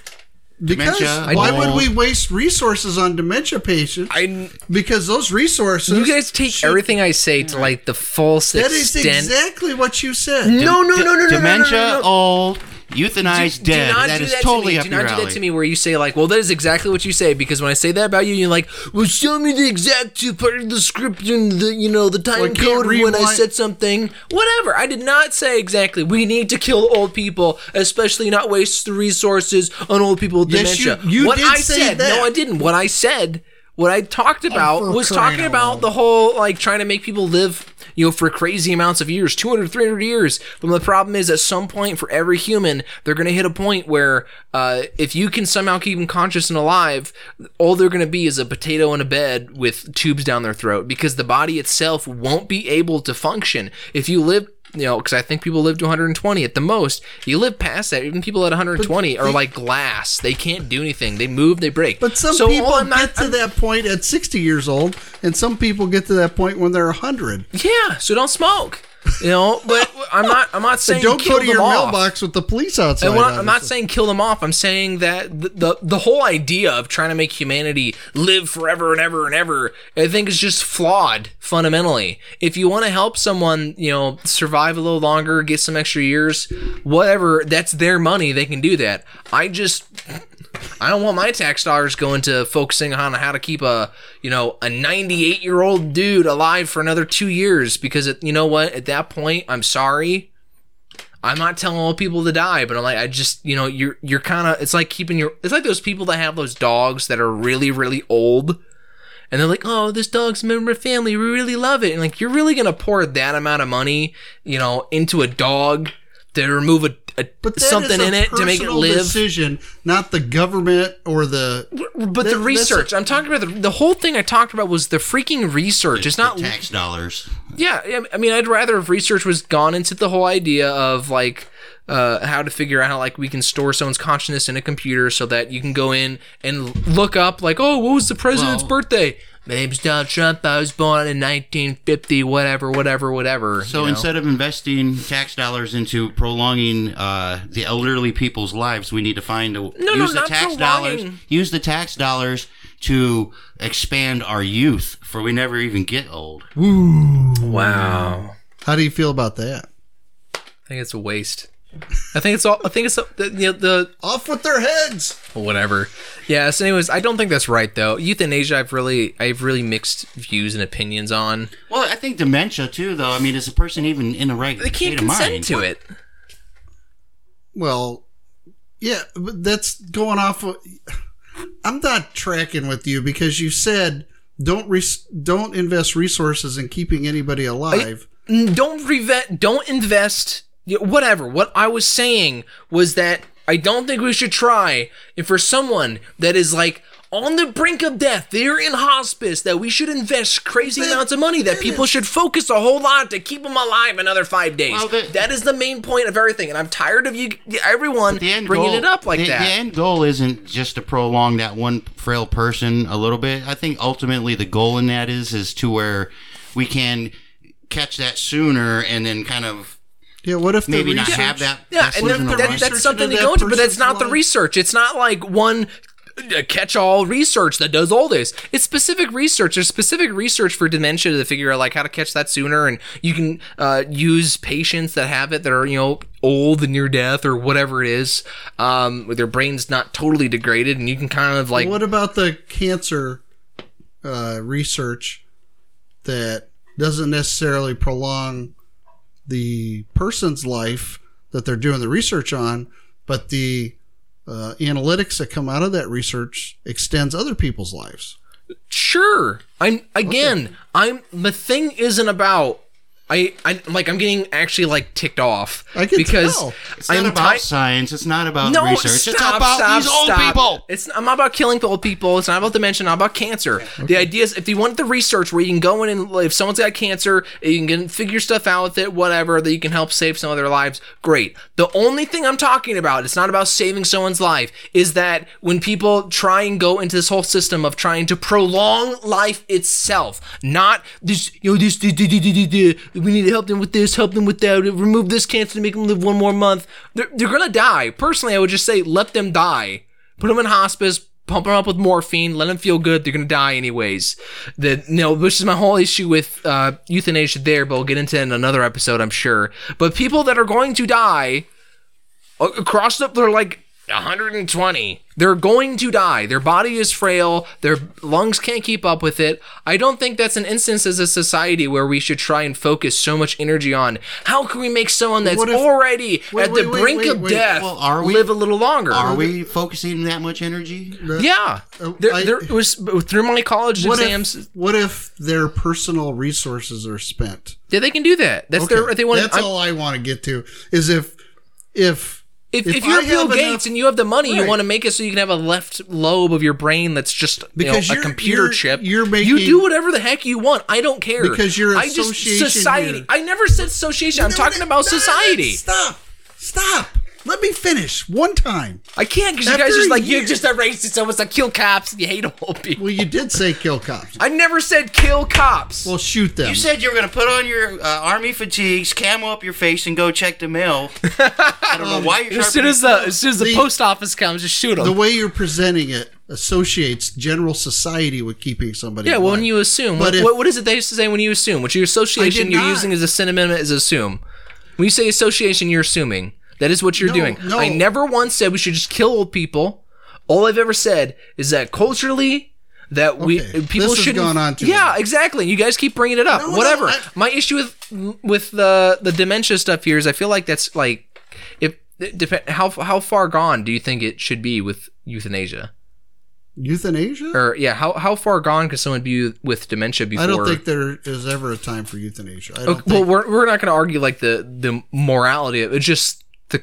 S2: because
S3: Dementia,
S2: why would we waste resources on dementia patients?
S1: I
S2: because those resources
S1: you guys take
S2: should-
S1: everything I say to like the false
S2: That is
S1: extent.
S2: exactly what you said.
S1: no, no, no, no, no, no,
S3: Dementia,
S1: no, no, no.
S3: old, euthanized,
S1: Do- do
S3: dead.
S1: not
S3: That
S1: do
S3: is
S1: that
S3: totally
S1: to
S3: up
S1: me. Do not do that to me where you say like, well, that is exactly what you say because when I say that about you, you're like, well, show me the exact part of the script and the you know the time
S2: Well,
S1: code when I said something. Whatever. I did not say exactly. We need to kill old people, especially not waste the resources on old people with
S2: Yes, you-
S1: dementia.
S2: you
S1: what
S2: did
S1: I
S2: say
S1: said,
S2: that.
S1: no, I didn't. What I said. What I talked about
S2: for
S1: was talking about the whole like trying to make people live you know for crazy amounts of years 200 300 years. But the problem is at some point for every human they're going to hit a point where uh, if you can somehow keep them conscious and alive all they're going to be is a potato in a bed with tubes down their throat because the body itself won't be able to function. If you live you know, because I think people live to 120 at the most. You live past that. Even people at 120 are like glass. They can't do anything. They move, they break.
S2: But some
S1: So oh,
S2: people
S1: I'm not-
S2: get to that point at 60 years old, and some people get to that point when they're 100.
S1: Yeah, so don't smoke. You know, but I'm not. I'm not saying
S2: Don't
S1: kill
S2: go to
S1: them
S2: your
S1: off.
S2: mailbox with the police outside.
S1: And I'm not saying kill them off. I'm saying that the, the the whole idea of trying to make humanity live forever and ever and ever, I think is just flawed fundamentally. If you want to help someone, you know, survive a little longer, get some extra years, whatever, that's their money. They can do that. I just I don't want my tax dollars going to focusing on how to keep a you know a 98 year old dude alive for another two years because it, you know what? At that point I'm sorry. I'm not telling all people to die but I'm like I just you know you're you're kind of it's like keeping your it's like those people that have those dogs that are really really old and they're like oh this dog's a member of family. We really love it. And like you're really gonna pour that amount of money you know into a dog to remove a, a
S2: But
S1: something
S2: a
S1: in it to make it live
S2: Decision, not the government or the.
S1: But
S2: That-
S1: the research, I'm talking about the, the whole thing I talked about was the freaking research. It's not,
S3: tax dollars.
S1: yeah. I- I mean, I'd rather if research was gone into the whole idea of like uh, how to figure out how like we can store someone's consciousness in a computer so that you can go in and look up like, oh, what was the president's
S3: Well-
S1: birthday? My name's Donald Trump. I was born in 1950, whatever, whatever, whatever.
S3: So
S1: you know?
S3: instead of investing tax dollars into prolonging uh, the elderly people's lives, we need to find a
S1: no,
S3: use the
S1: not
S3: tax
S1: prolonging.
S3: dollars. Use the tax dollars to expand our youth, for we never even get old.
S1: wow,
S2: How do you feel about that?
S1: I think it's a waste. I think it's all. I think it's the you know, the
S2: Off with their heads.
S1: whatever. Yeah. So, anyways, I don't think that's right though. Euthanasia, I've really, I've really mixed views and opinions on.
S3: Well, I think dementia too, though. I mean, is a person even in the right
S1: They can't
S3: state of
S1: consent
S3: mind?
S1: to it.
S2: Well, yeah, but that's going off. Of, I'm not tracking with you because you said don't res- don't invest resources in keeping anybody alive.
S1: N- Don't revet. Don't invest. Whatever. What I was saying was that I don't think we should try. And for someone that is like on the brink of death, they're in hospice, that we should invest crazy
S2: That-
S1: amounts of money. That people should focus a whole lot to keep them alive another five days.
S3: Well, the-
S1: that is the main point of everything. And I'm tired of you, everyone, bringing
S3: goal,
S1: it up like
S3: the,
S1: that.
S3: The end goal isn't just to prolong that one frail person a little bit. I think ultimately the goal in that is is to where we can catch that sooner and then kind of
S2: Yeah, what if the
S3: maybe not
S2: research-
S3: have that.
S1: Yeah,
S3: that
S1: and
S3: season
S1: that, that- that's something to
S2: that
S1: go into, but that's
S2: person's
S1: not the research. It's not like one uh, catch-all research that does all this. It's specific research. There's specific research for dementia to figure out like how to catch that sooner, and you can uh, use patients that have it that are you know old and near death or whatever it is, um, with their brains not totally degraded, and you can kind of like
S2: what about the cancer uh, research that doesn't necessarily prolong the person's life that they're doing the research on, but the uh, analytics that come out of that research extends other people's lives.
S1: Sure. I'm again. I'm the thing isn't about. I, I like I'm getting actually like ticked off
S2: I can
S1: because
S2: tell.
S3: It's not
S1: I'm
S3: about
S1: ti-
S3: science. It's not about
S1: no,
S3: research.
S1: Stop,
S3: it's about
S1: stop,
S3: these old
S1: stop.
S3: people.
S1: It's I'm not about killing the old people. It's not about dementia. Not about cancer. The idea is if you want the research where you can go in and like, if someone's got cancer, you can figure stuff out with it, whatever that you can help save some of their lives. Great. The only thing I'm talking about, it's not about saving someone's life, is that when people try and go into this whole system of trying to prolong life itself, not this, you know, this, this, this, this, this, this, we need to help them with this, help them with that, remove this cancer to make them live one more month. They're, they're gonna die. Personally, I would just say let them die. Put them in hospice, pump them up with morphine, let them feel good. They're gonna die anyways. The you know, which is my whole issue with uh, euthanasia there, but we'll get into it in another episode, I'm sure. But people that are going to die a- across the, they're like 120. They're going to die. Their body is frail. Their lungs can't keep up with it. I don't think that's an instance as a society where we should try and focus so much energy on how can we make someone that's
S2: if-
S1: already
S2: Wait,
S1: at
S2: wait,
S1: the
S2: wait,
S1: brink of death
S3: Well, are we-
S1: live a little longer?
S3: Are we focusing that much energy?
S1: Yeah.
S2: Uh,
S1: There,
S2: I-
S1: there was through my college
S2: What
S1: exams.
S2: if, what if their personal resources are spent?
S1: yeah, they can do that. That's their. They want.
S2: That's
S1: I'm-
S2: all I want to get to is if if
S1: If,
S2: if
S1: if, you're
S2: I
S1: Bill Gates
S2: enough-
S1: and you have the money, you want to make it so you can have a left lobe of your brain that's just
S2: Because
S1: you know, a computer
S2: you're-
S1: chip.
S2: you're making, you
S1: do whatever the heck you want. I don't care
S2: Because you're
S1: I just
S2: association
S1: society.
S2: here.
S1: I never said association. I'm talking about society.
S2: Stop. Stop. Let me finish one time.
S1: I can't because you
S2: After
S1: guys just
S2: a
S1: like you're
S2: year-
S1: just a racist. Almost like kill cops. And you hate all people.
S2: Well, you did say kill cops.
S1: I never said kill cops.
S2: Well, shoot them.
S3: You said you were going to put on your uh, army fatigues, camo up your face, and go check the mail. I don't know why you're
S1: as soon as the as soon as the,
S2: The-
S1: post office comes, just shoot them.
S2: the way you're presenting it associates general society with keeping somebody.
S1: Yeah, well, when you assume,
S2: But
S1: what,
S2: if-
S1: what, what is it they used to say when you assume? What your association you're
S2: not.
S1: using as a synonym is assume. When you say association, you're assuming. That is what you're
S2: No,
S1: doing.
S2: no.
S1: I never once said we should just kill old people. All I've ever said is that culturally, that we
S2: Okay,
S1: people shouldn't.
S2: gone on
S1: yeah,
S2: long.
S1: exactly. You guys keep bringing it up.
S2: No,
S1: Whatever.
S2: I-
S1: My issue with with the the dementia stuff here is I feel like that's like if it depend how how far gone do you think it should be with euthanasia?
S2: euthanasia.
S1: Or yeah, how how far gone could someone be with dementia before?
S2: I don't think there is ever a time for euthanasia. I don't
S1: Okay, well, we're, we're not going to argue like the the morality of it, just the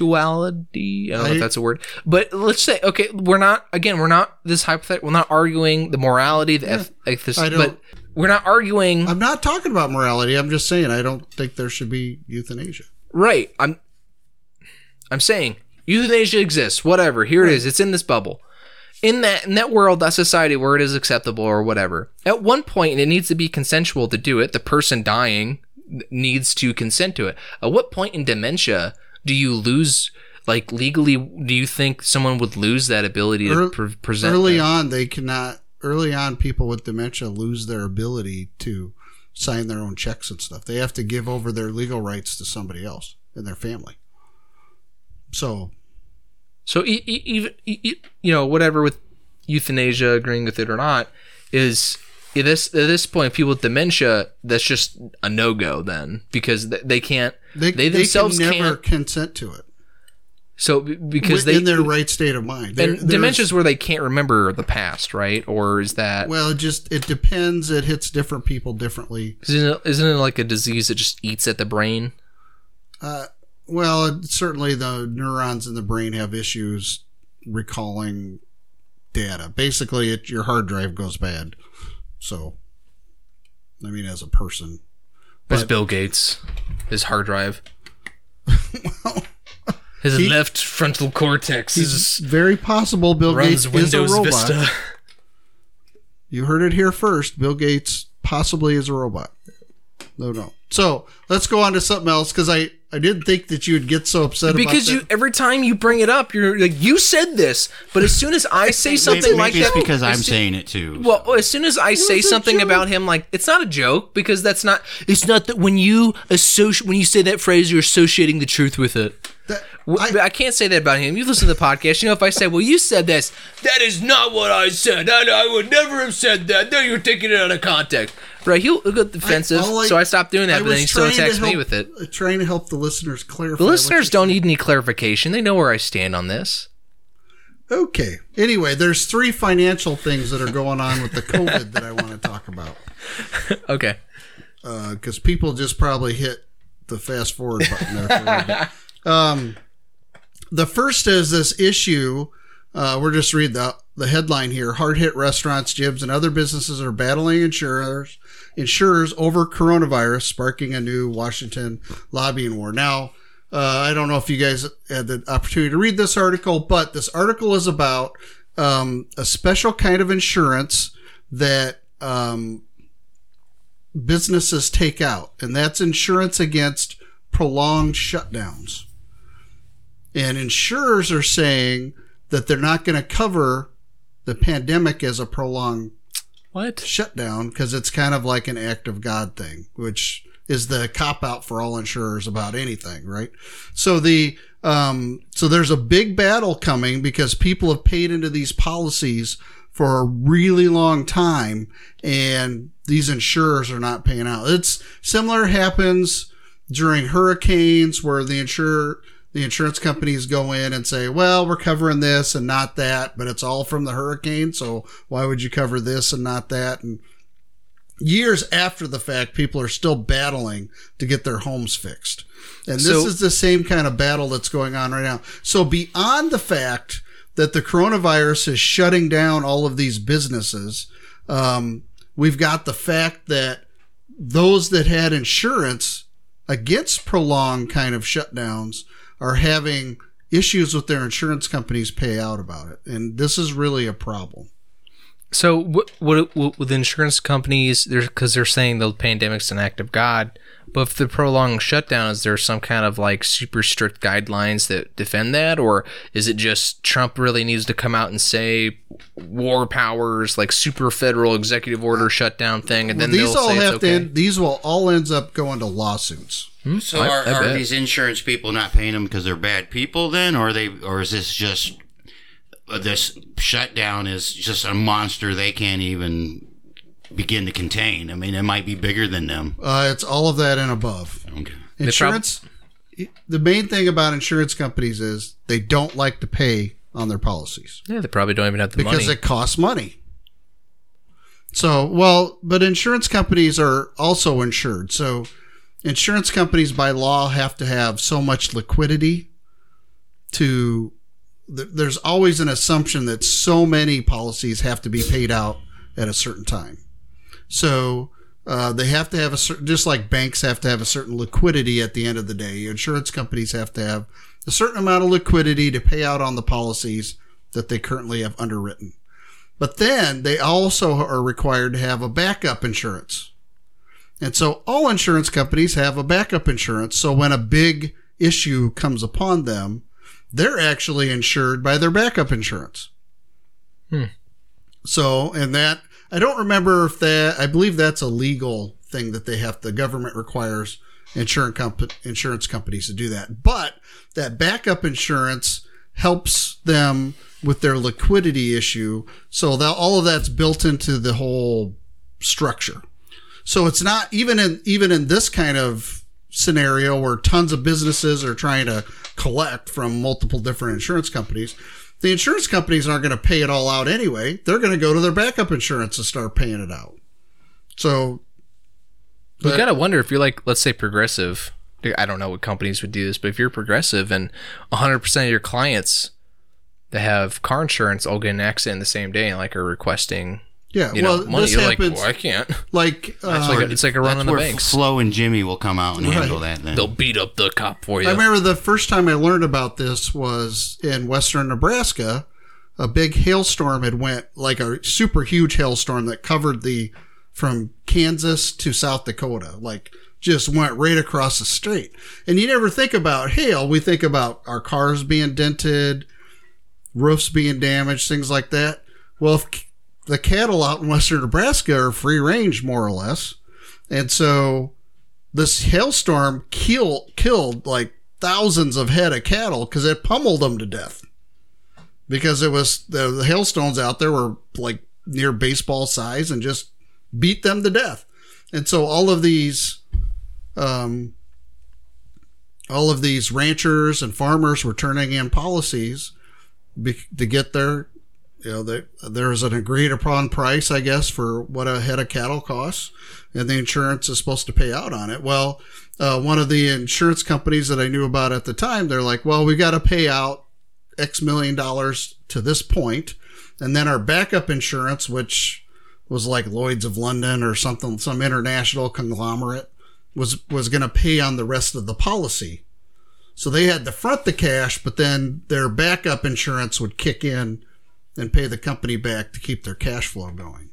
S1: consensuality. I don't know if that's a word, but let's say okay, we're not again, we're not this hypothetical. We're not arguing the morality, the eth- ethicity,
S2: I don't-
S1: but we're not arguing
S2: I'm not talking about morality. I'm just saying I don't think there should be euthanasia.
S1: right. I'm I'm saying euthanasia exists. Whatever, here it is. It's in this bubble. In that in that world, that society where it is acceptable or whatever. At one point, and it needs to be consensual to do it. The person dying needs to consent to it. At what point in dementia do you lose? Like legally, do you think someone would lose that ability to pre- present?
S2: Early
S1: that?
S2: on, they cannot. Early on, people with dementia lose their ability to sign their own checks and stuff. They have to give over their legal rights to somebody else in their family. So
S1: So even you know whatever with euthanasia, agreeing with it or not, is at this at this point people with dementia that's just a no go then because they can't
S2: they,
S1: they,
S2: they
S1: themselves
S2: can never
S1: can't.
S2: consent to it
S1: So because
S2: in
S1: they
S2: their right state of mind. There-
S1: and dementia's where they can't remember the past, right? Or is that
S2: Well, it just it depends. It hits different people differently.
S1: isn't it, isn't it like a disease that just eats at the brain?
S2: Uh, well, certainly the neurons in the brain have issues recalling data. Basically, it, your hard drive goes bad. So, I mean, as a person, But-
S1: Bill Gates, his hard drive, his
S2: He-
S1: left frontal cortex is,
S2: very possible Bill Gates
S1: Windows
S2: is a robot.
S1: Vista.
S2: You heard it here first. Bill Gates possibly is a robot. No, no. So let's go on to something else because I I didn't think that you would get so upset
S1: because
S2: about
S1: you every time you bring it up, you're like you said this, but as soon as I say something
S3: maybe,
S1: like
S3: maybe it's
S1: that,
S3: because I'm
S1: soon-
S3: saying it too.
S1: Well, as soon as I say something
S2: joke.
S1: about him, like it's not a joke because that's not. It's not that when you associate when you say that phrase, you're associating the truth with it. W- I, can't say that about him. You listen to the podcast. You know, if I say, "Well, you said this," that is not what I said. I, I would never have said that. No, you're taking it out of context. Right? He'll, get defensive.
S2: all I-
S1: so I stopped doing that.
S2: I
S1: but then he still attacks me with it.
S2: uh, Trying to help the listeners clarify.
S1: The listeners don't need any clarification. They know where I stand on this.
S2: Okay. Anyway, there's three financial things that are going on with the COVID that I want to talk about
S1: Okay.
S2: because people just probably hit the fast forward button there. For a little bit. Um, the first is this issue. Uh, we're just read the the headline here. Hard hit restaurants, gyms, and other businesses are battling insurers insurers over coronavirus, sparking a new Washington lobbying war. Now, uh, I don't know if you guys had the opportunity to read this article, but this article is about um, a special kind of insurance that um, businesses take out, and that's insurance against prolonged shutdowns. And insurers are saying that they're not going to cover the pandemic as a prolonged
S1: What?
S2: shutdown because it's kind of like an act of God thing, which is the cop out for all insurers about anything, right? So the um, so there's a big battle coming because people have paid into these policies for a really long time, and these insurers are not paying out. It's similar happens during hurricanes where the insurer the insurance companies go in and say, well, we're covering this and not that, but it's all from the hurricane. So why would you cover this and not that? And years after the fact, people are still battling to get their homes fixed. And this
S1: So-
S2: is the same kind of battle that's going on right now. So beyond the fact that the coronavirus is shutting down all of these businesses, um, we've got the fact that those that had insurance against prolonged kind of shutdowns are having issues with their insurance companies pay out about it. And this is really a problem.
S1: So, what, what, what with insurance companies, because they're saying the pandemic's an act of God. But if the prolonged shutdown, is there some kind of like super strict guidelines that defend that, or is it just Trump really needs to come out and say war powers, like super federal executive order shutdown thing, and then
S2: these
S1: they'll
S2: all have
S1: it's
S2: to end, these will all ends up going to lawsuits.
S3: So
S1: I-
S3: are,
S1: I
S3: are these insurance people not paying them because they're bad people then, or are they, or is this just uh, this shutdown is just a monster they can't even begin to contain? I mean, it might be bigger than them.
S2: Uh, it's all of that and above.
S3: Okay.
S2: Insurance. the main thing about insurance companies is they don't like to pay on their policies
S1: Yeah, they probably don't even have the
S2: because
S1: money.
S2: it costs money. So, well, but insurance companies are also insured. So, insurance companies by law have to have so much liquidity to there's always an assumption that so many policies have to be paid out at a certain time. So, uh, they have to have a certain, just like banks have to have a certain liquidity at the end of the day. Insurance companies have to have a certain amount of liquidity to pay out on the policies that they currently have underwritten. But then they also are required to have a backup insurance. And so all insurance companies have a backup insurance. So when a big issue comes upon them, they're actually insured by their backup insurance. Hmm. So, and that, I don't remember if that, I believe that's a legal thing that they have, the government requires insurance, comp- insurance companies to do that. But that backup insurance helps them with their liquidity issue. So that all of that's built into the whole structure. So it's not even in, even in this kind of scenario where tons of businesses are trying to collect from multiple different insurance companies. The insurance companies aren't going to pay it all out anyway. They're going to go to their backup insurance and start paying it out. So
S1: you
S2: but-
S1: gotta wonder if you're like, let's say, progressive. I don't know what companies would do this, but if you're progressive and 100% of your clients that have car insurance all get an accident the same day and like are requesting,
S2: yeah,
S1: you
S2: well,
S1: know, money,
S2: this
S1: you're like,
S2: happens
S1: well, I can't.
S2: like,
S1: It's
S2: uh,
S1: like a, it's like a run on the
S3: where
S1: banks.
S3: Flo and Jimmy will come out and handle that then.
S1: They'll beat up the cop for you.
S2: I remember the first time I learned about this was in western Nebraska. A big hailstorm had went like a super huge hailstorm that covered the from Kansas to South Dakota, like just went right across the state. And you never think about hail. We think about our cars being dented, roofs being damaged, things like that. Well, if c- the cattle out in western Nebraska are free range, more or less. And so this hailstorm kill, killed like thousands of head of cattle because it pummeled them to death. Because it was the, the hailstones out there were like near baseball size and just beat them to death. And so all of these, um, all of these ranchers and farmers were turning in policies be, to get their, you know, there there's an agreed upon price, I guess, for what a head of cattle costs, and the insurance is supposed to pay out on it. Well, uh, one of the insurance companies that I knew about at the time, they're like, well, we got to pay out X million dollars to this point, and then our backup insurance, which was like Lloyd's of London or something, some international conglomerate, was was going to pay on the rest of the policy. So they had to front the cash, but then their backup insurance would kick in and pay the company back to keep their cash flow going.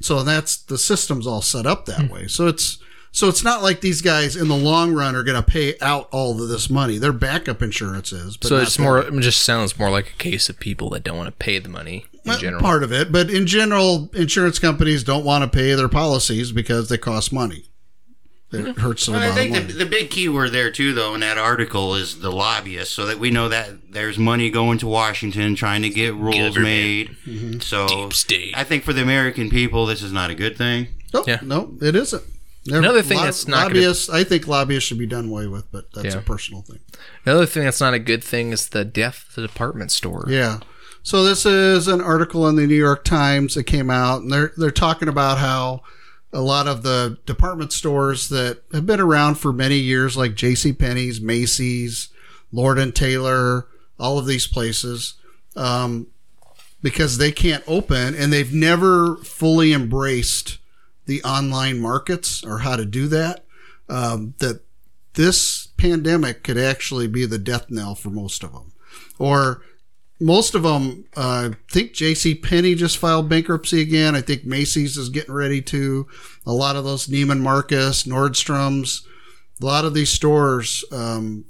S2: So that's the system's all set up that hmm. way. So it's so it's not like these guys in the long run are going to pay out all of this money. Their backup insurance is. But
S1: So it's more. It just sounds more like a case of people that don't want to pay the money in
S2: Well,
S1: general.
S2: part of it, but in general, insurance companies don't want to pay their policies because they cost money. It hurts them
S3: Well, I think the, the big key word there too, though, in that article is the lobbyists, so that we know that there's money going to Washington trying to get rules
S1: Government.
S3: made.
S2: Mm-hmm.
S3: So
S1: Deep state.
S3: I think for the American people, this is not a good thing.
S2: no,
S1: Yeah.
S2: no, it isn't. Never-
S1: Another thing
S2: lob-
S1: that's not gonna-
S2: lobbyists. I think lobbyists should be done away with, but that's
S1: Yeah.
S2: a personal thing.
S1: Another thing that's not a good thing is the death of the department store.
S2: Yeah. So this is an article in the New York Times that came out, and they're they're talking about how a lot of the department stores that have been around for many years, like J.C. Penney's, Macy's, Lord and Taylor, all of these places, um, because they can't open and they've never fully embraced the online markets or how to do that. Um, that this pandemic could actually be the death knell for most of them, or most of them, uh, I think J.C. Penney just filed bankruptcy again. I think Macy's is getting ready to. A lot of those Neiman Marcus, Nordstrom's, a lot of these stores um,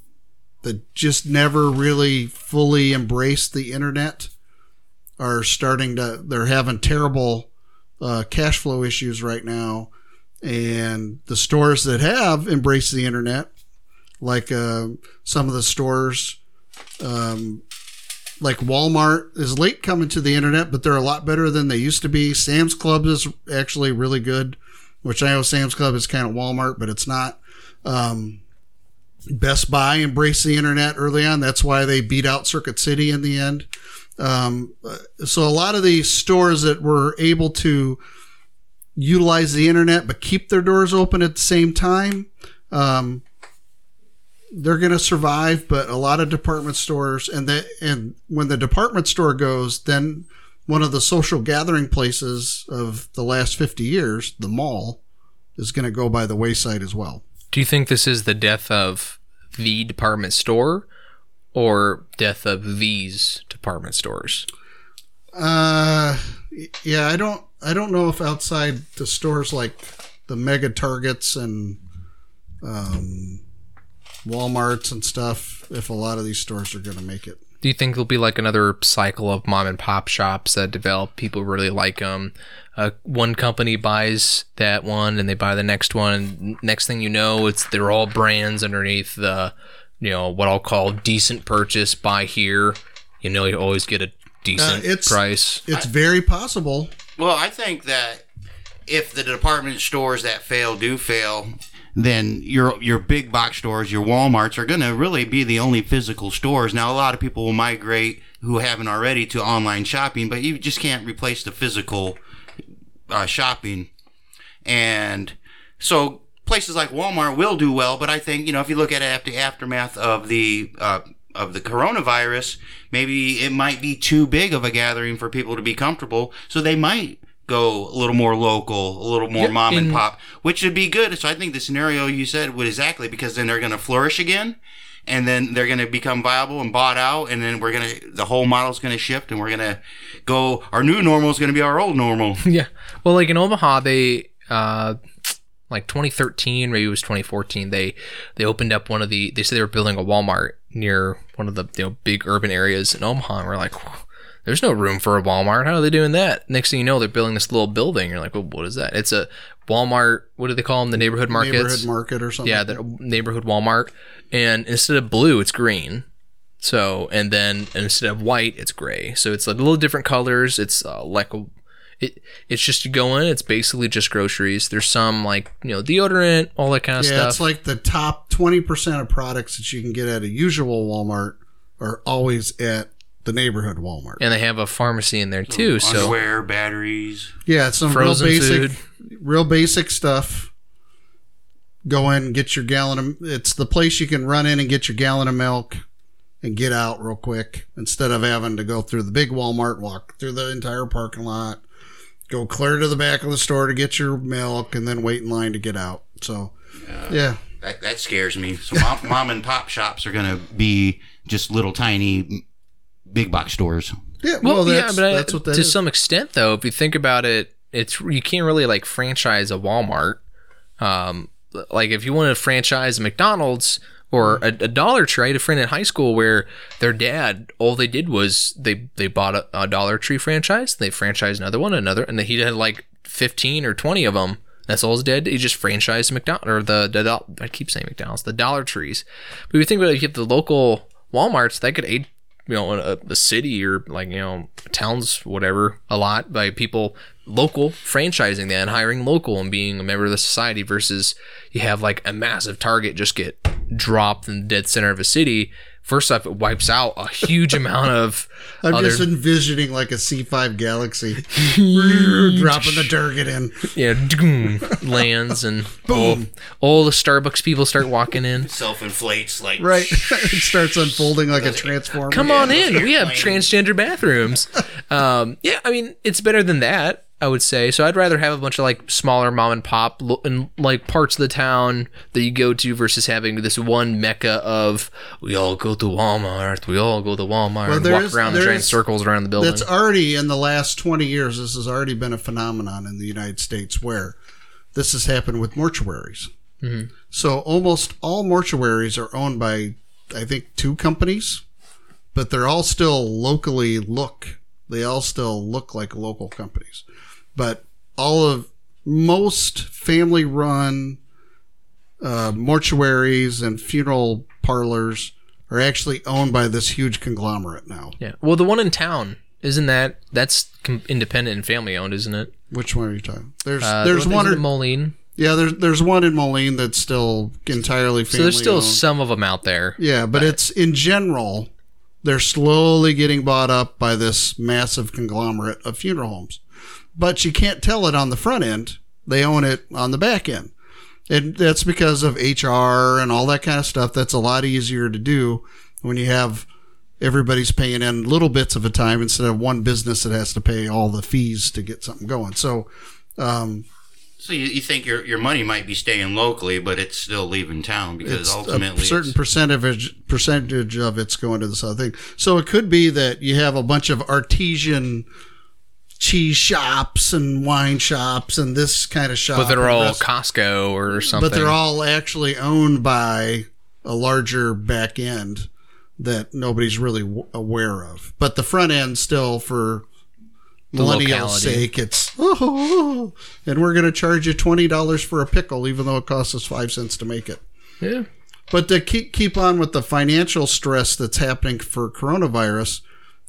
S2: that just never really fully embraced the internet are starting to. They're having terrible uh, cash flow issues right now, and the stores that have embraced the internet, like uh, some of the stores. Um, like Walmart is late coming to the internet, but they're a lot better than they used to be. Sam's Club is actually really good, which I know Sam's Club is kind of Walmart, but it's not. Um, Best Buy embraced the internet early on. That's why they beat out Circuit City in the end. Um, so a lot of these stores that were able to utilize the internet but keep their doors open at the same time, um, they're going to survive. But a lot of department stores, and the and when the department store goes, then one of the social gathering places of the last fifty years, the mall, is going to go by the wayside as well.
S1: Do you think this is the death of the department store or death of these department stores?
S2: Uh, yeah, I don't, I don't know if outside the stores like the mega Targets and um, WalMarts and stuff, if a lot of these stores are going to make it.
S1: Do you think there'll be like another cycle of mom and pop shops that develop? People really like them. Uh, one company buys that one, and they buy the next one. And next thing you know, it's they're all brands underneath the, you know, what I'll call decent purchase. Buy here. You know, you always get a decent
S2: it's-
S1: price.
S2: It's very possible.
S3: Well, I think that if the department stores that fail do fail, then your your big box stores, your WalMarts, are going to really be the only physical stores. Now, a lot of people will migrate who haven't already to online shopping, but you just can't replace the physical uh, shopping. And so places like Walmart will do well, but I think you know if you look at it after the aftermath of the uh, of the coronavirus, maybe it might be too big of a gathering for people to be comfortable, so they might go a little more local, a little more mom and
S1: in-
S3: pop, which would be good. So I think the scenario you said would exactly because then they're going to flourish again. And then they're going to become viable and bought out, and then we're going to the whole model's going to shift, and we're going to go. Our new normal is going to be our old normal.
S1: Yeah. Well, like in Omaha, they uh, like 2013, maybe it was 2014. They they opened up one of the. They said they were building a Walmart near one of the you know big urban areas in Omaha, and we're like, there's no room for a Walmart. How are they doing that? Next thing you know, they're building this little building. You're like, well, what is that? It's a Walmart. What do they call them? The neighborhood markets.
S2: Neighborhood market or something.
S1: Yeah, the neighborhood Walmart. And instead of blue, it's green. So, and then instead of white, it's gray. So it's a little different colors. It's uh, like a, it, it's just you go in. It's basically just groceries. There's some like you know deodorant, all that kind of
S2: Yeah,
S1: stuff.
S2: Yeah, it's like the top 20% of products that you can get at a usual Walmart are always at the neighborhood Walmart.
S1: and they have a pharmacy in there too. So
S3: Underwear, batteries.
S2: Yeah, it's some
S1: Frozen
S2: real basic, real basic stuff. Go in, get your gallon of. It's the place you can run in and get your gallon of milk, and get out real quick instead of having to go through the big Walmart, walk through the entire parking lot, go clear to the back of the store to get your milk, and then wait in line to get out. So, yeah,
S3: That, that scares me. So mom, mom and pop shops are going to be just little tiny big box stores.
S2: yeah.
S1: well,
S2: Well, that's,
S1: yeah, but I-
S2: that's what that
S1: to
S2: is.
S1: some extent, though, if you think about it, it's you can't really like franchise a Walmart. Um, like if you want to franchise McDonald's or a, a Dollar Tree, I had a friend in high school where their dad, all they did was they they bought a, a Dollar Tree franchise, they franchised another one, another, and he had like fifteen or twenty of them. That's all his dad. did. He just franchised McDonald or the, the Dol- I keep saying McDonald's, the Dollar Trees. But if you think about it, if you have the local WalMarts, that could aid you know a, a city or like you know towns whatever a lot by people local franchising that and hiring local and being a member of the society versus you have like a massive target just get dropped in the dead center of a city first off it wipes out a huge amount of
S2: I'm
S1: other
S2: just envisioning like a C5 Galaxy dropping the target in.
S1: Yeah, know, lands and all, all the starbucks people start walking in
S3: Self inflates like
S2: Right. it starts unfolding like a transformer.
S1: Come on
S3: those
S1: in. We have
S3: airplane-
S1: transgender bathrooms. Um, yeah, I mean, it's better than that, I would say. So I'd rather have a bunch of like smaller mom and pop lo- in like parts of the town that you go to versus having this one mecca of we all go to Walmart, we all go to Walmart
S2: Well,
S1: and walk
S2: is-
S1: around in giant
S2: is-
S1: circles around the building.
S2: That's already in the last 20 years, this has already been a phenomenon in the United States where this has happened with mortuaries. Mm-hmm. So almost all mortuaries are owned by, I think, two companies, but they're all still locally look. They all still look like local companies. But all of most family run uh, mortuaries and funeral parlors are actually owned by this huge conglomerate now.
S1: yeah. Well, the one in town isn't that that's independent and family owned, isn't it?
S2: Which one are you talking? There's
S1: Uh,
S2: there's
S1: the
S2: one
S1: it Moline.
S2: yeah there's there's one in Moline that's still entirely family.
S1: So there's still
S2: owned.
S1: some of them out there.
S2: yeah, but it's in general they're slowly getting bought up by this massive conglomerate of funeral homes. But you can't tell it on the front end. They own it on the back end. And that's because of HR and all that kind of stuff. That's a lot easier to do when you have everybody's paying in little bits of a time instead of one business that has to pay all the fees to get something going. So, um,
S3: So you, you think your your money might be staying locally, but it's still leaving town because ultimately
S2: a certain percentage percentage of it's going to this other thing. So it could be that you have a bunch of artesian cheese shops and wine shops and this kind of shop.
S1: But they're all
S2: rest-
S1: Costco or something.
S2: but they're all actually owned by a larger back end that nobody's really w- aware of. But the front end still for millennials'
S1: locality.
S2: sake, it's oh, and we're going to charge you twenty dollars for a pickle, even though it costs us five cents to make it.
S1: yeah.
S2: But to keep keep on with the financial stress that's happening for coronavirus,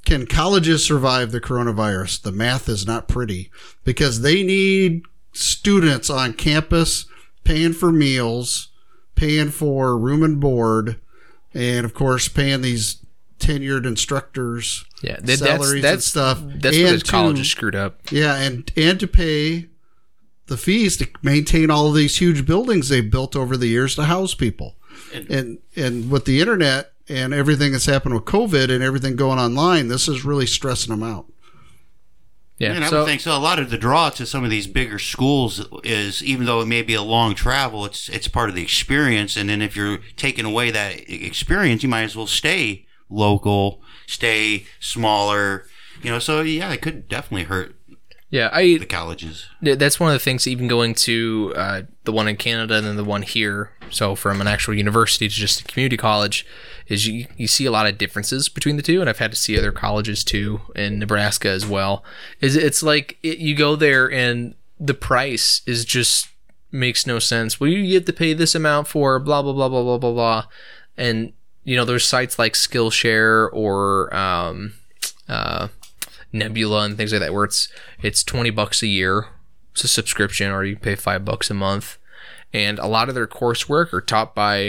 S2: can colleges survive the coronavirus? The math is not pretty because they need students on campus paying for meals, paying for room and board, and of course paying these tenured instructors
S1: Yeah, that, that's
S2: salaries and stuff.
S1: That's
S2: and
S1: where the college is screwed up.
S2: yeah, and and to pay the fees to maintain all of these huge buildings they've built over the years to house people. And and with the internet and everything that's happened with COVID and everything going online, this is really stressing them out.
S1: Yeah,
S3: And I
S1: so
S3: would think so. A lot of the draw to some of these bigger schools is, even though it may be a long travel, it's it's part of the experience. And then if you're taking away that experience, you might as well stay local, stay smaller. You know, so yeah, it could definitely hurt.
S1: Yeah, I
S3: the colleges.
S1: That's one of the things even going to uh, the one in canada and then the one here so from an actual university to just a community college is you, you see a lot of differences between the two and i've had to see other colleges too in nebraska as well. Is it's like it, you go there and the price is just makes no sense. Well you get to pay this amount for blah blah blah blah blah blah blah. And you know there's sites like skillshare or um, uh, Nebula and things like that, where it's it's twenty bucks a year, it's a subscription, or you pay five bucks a month, and a lot of their coursework are taught by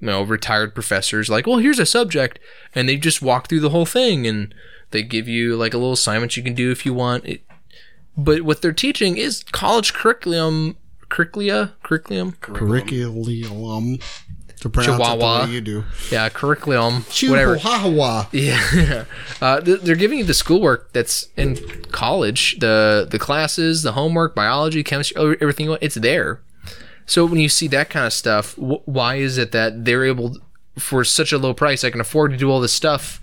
S1: you know retired professors. Like, well, here's a subject, and they just walk through the whole thing, and they give you like a little assignment you can do if you want. It, but what they're teaching is college curriculum, curricula, curriculum,
S2: Curriculum. To pronounce it the
S1: Chihuahua.
S2: way you do.
S1: yeah, curriculum, whatever.
S2: Chihuahua.
S1: Yeah, uh, they're giving you the schoolwork that's in college, the the classes, the homework, biology, chemistry, everything. you want, It's there. So when you see that kind of stuff, wh- why is it that they're able, for such a low price, I can afford to do all this stuff?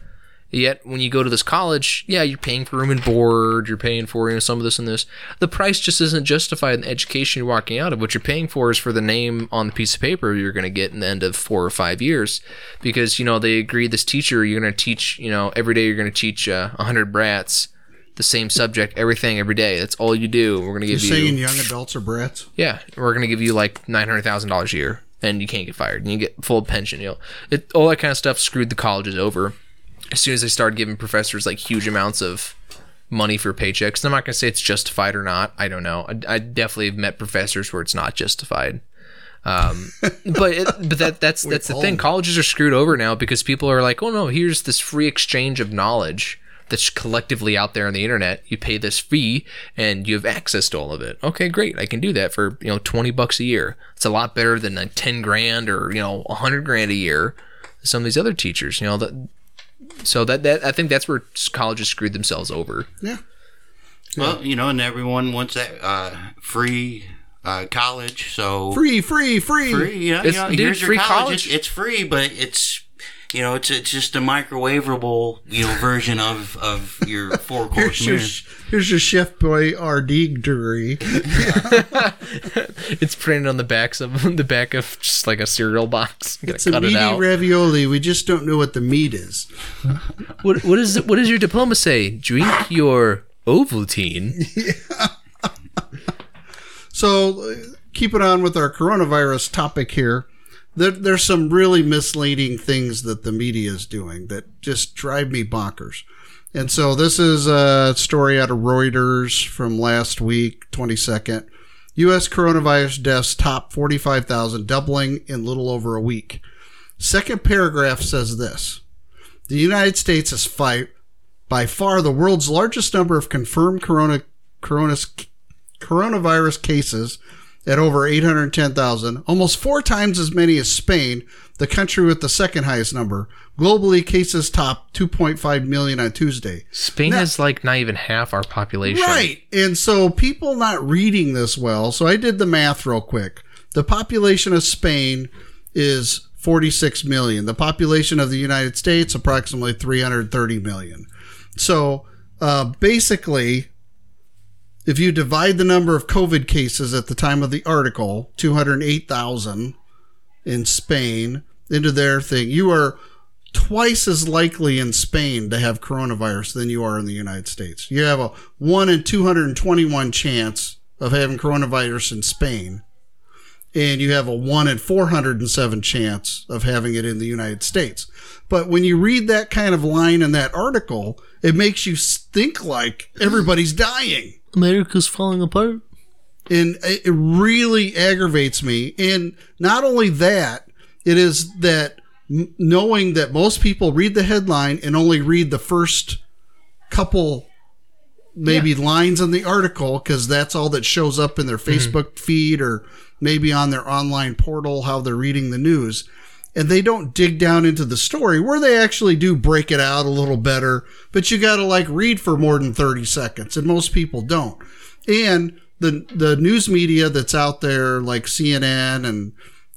S1: Yet when you go to this college, yeah, you're paying for room and board, you're paying for you know some of this and this. The price just isn't justified in the education you're walking out of. What you're paying for is for the name on the piece of paper you're going to get in the end of four or five years, because you know they agreed this teacher you're going to teach you know every day you're going to teach uh, hundred brats the same subject everything every day. That's all you do. We're going to give
S2: You're
S1: give
S2: saying young adults are brats?
S1: yeah, we're gonna give you like nine hundred thousand dollars a year, and you can't get fired, and you get full pension. You know, it, all that kind of stuff screwed the colleges over. As soon as they started giving professors like huge amounts of money for paychecks, and I'm not gonna say it's justified or not. I don't know. I, I definitely have met professors where it's not justified. Um, but it, but that that's that's the thing. Colleges are screwed over now because people are like, oh no, here's this free exchange of knowledge that's collectively out there on the internet. You pay this fee and you have access to all of it. Okay, great. I can do that for, you know, 20 bucks a year. It's a lot better than a 10 grand or, you know, 100 grand a year. Some of these other teachers, you know, that so that that I think that's where colleges screwed themselves over.
S2: Yeah.
S3: Well, you know, and everyone wants that uh, free uh, college. So
S2: Free, free, free.
S3: free. Yeah,
S1: It's-
S3: you know,
S1: dude,
S3: here's your
S1: free
S3: college.
S1: college.
S3: It's, it's free, but it's you know, it's it's just a microwavable you know version of of your four course
S2: Here's your,
S3: meal.
S2: here's your Chef Boyardee degree.
S1: It's printed on the backs of the back of just like a cereal box. You gotta
S2: It's a
S1: cut it
S2: meaty
S1: out.
S2: ravioli. We just don't know what the meat is.
S1: what what is it, what does your diploma say? Drink your Ovaltine.
S2: Yeah. So, keep it on with our coronavirus topic here. There, there's some really misleading things that the media is doing that just drive me bonkers. And so, this is a story out of Reuters from last week, 22nd. U.S. coronavirus deaths top 45,000, doubling in little over a week. Second paragraph says this The United States is fight, by far the world's largest number of confirmed corona, coronavirus cases at over 810,000, almost four times as many as Spain, the country with the second highest number. Globally, cases top 2.5 million on Tuesday.
S1: Spain has like not even half our population.
S2: Right. And so people not reading this well. So I did the math real quick. The population of Spain is 46 million. The population of the United States approximately 330 million. So uh, basically, if you divide the number of COVID cases at the time of the article, 208,000 in Spain, into their thing, you are twice as likely in Spain to have coronavirus than you are in the United States. You have a 1 in 221 chance of having coronavirus in Spain, and you have a 1 in 407 chance of having it in the United States. But when you read that kind of line in that article, it makes you think like everybody's dying
S1: America's falling apart.
S2: and it really aggravates me. And not only that, it is that knowing that most people read the headline and only read the first couple maybe lines in the article because that's all that shows up in their mm-hmm. Facebook feed or maybe on their online portal how they're reading the news and they don't dig down into the story where they actually do break it out a little better but you got to like read for more than 30 seconds and most people don't and the the news media that's out there like CNN and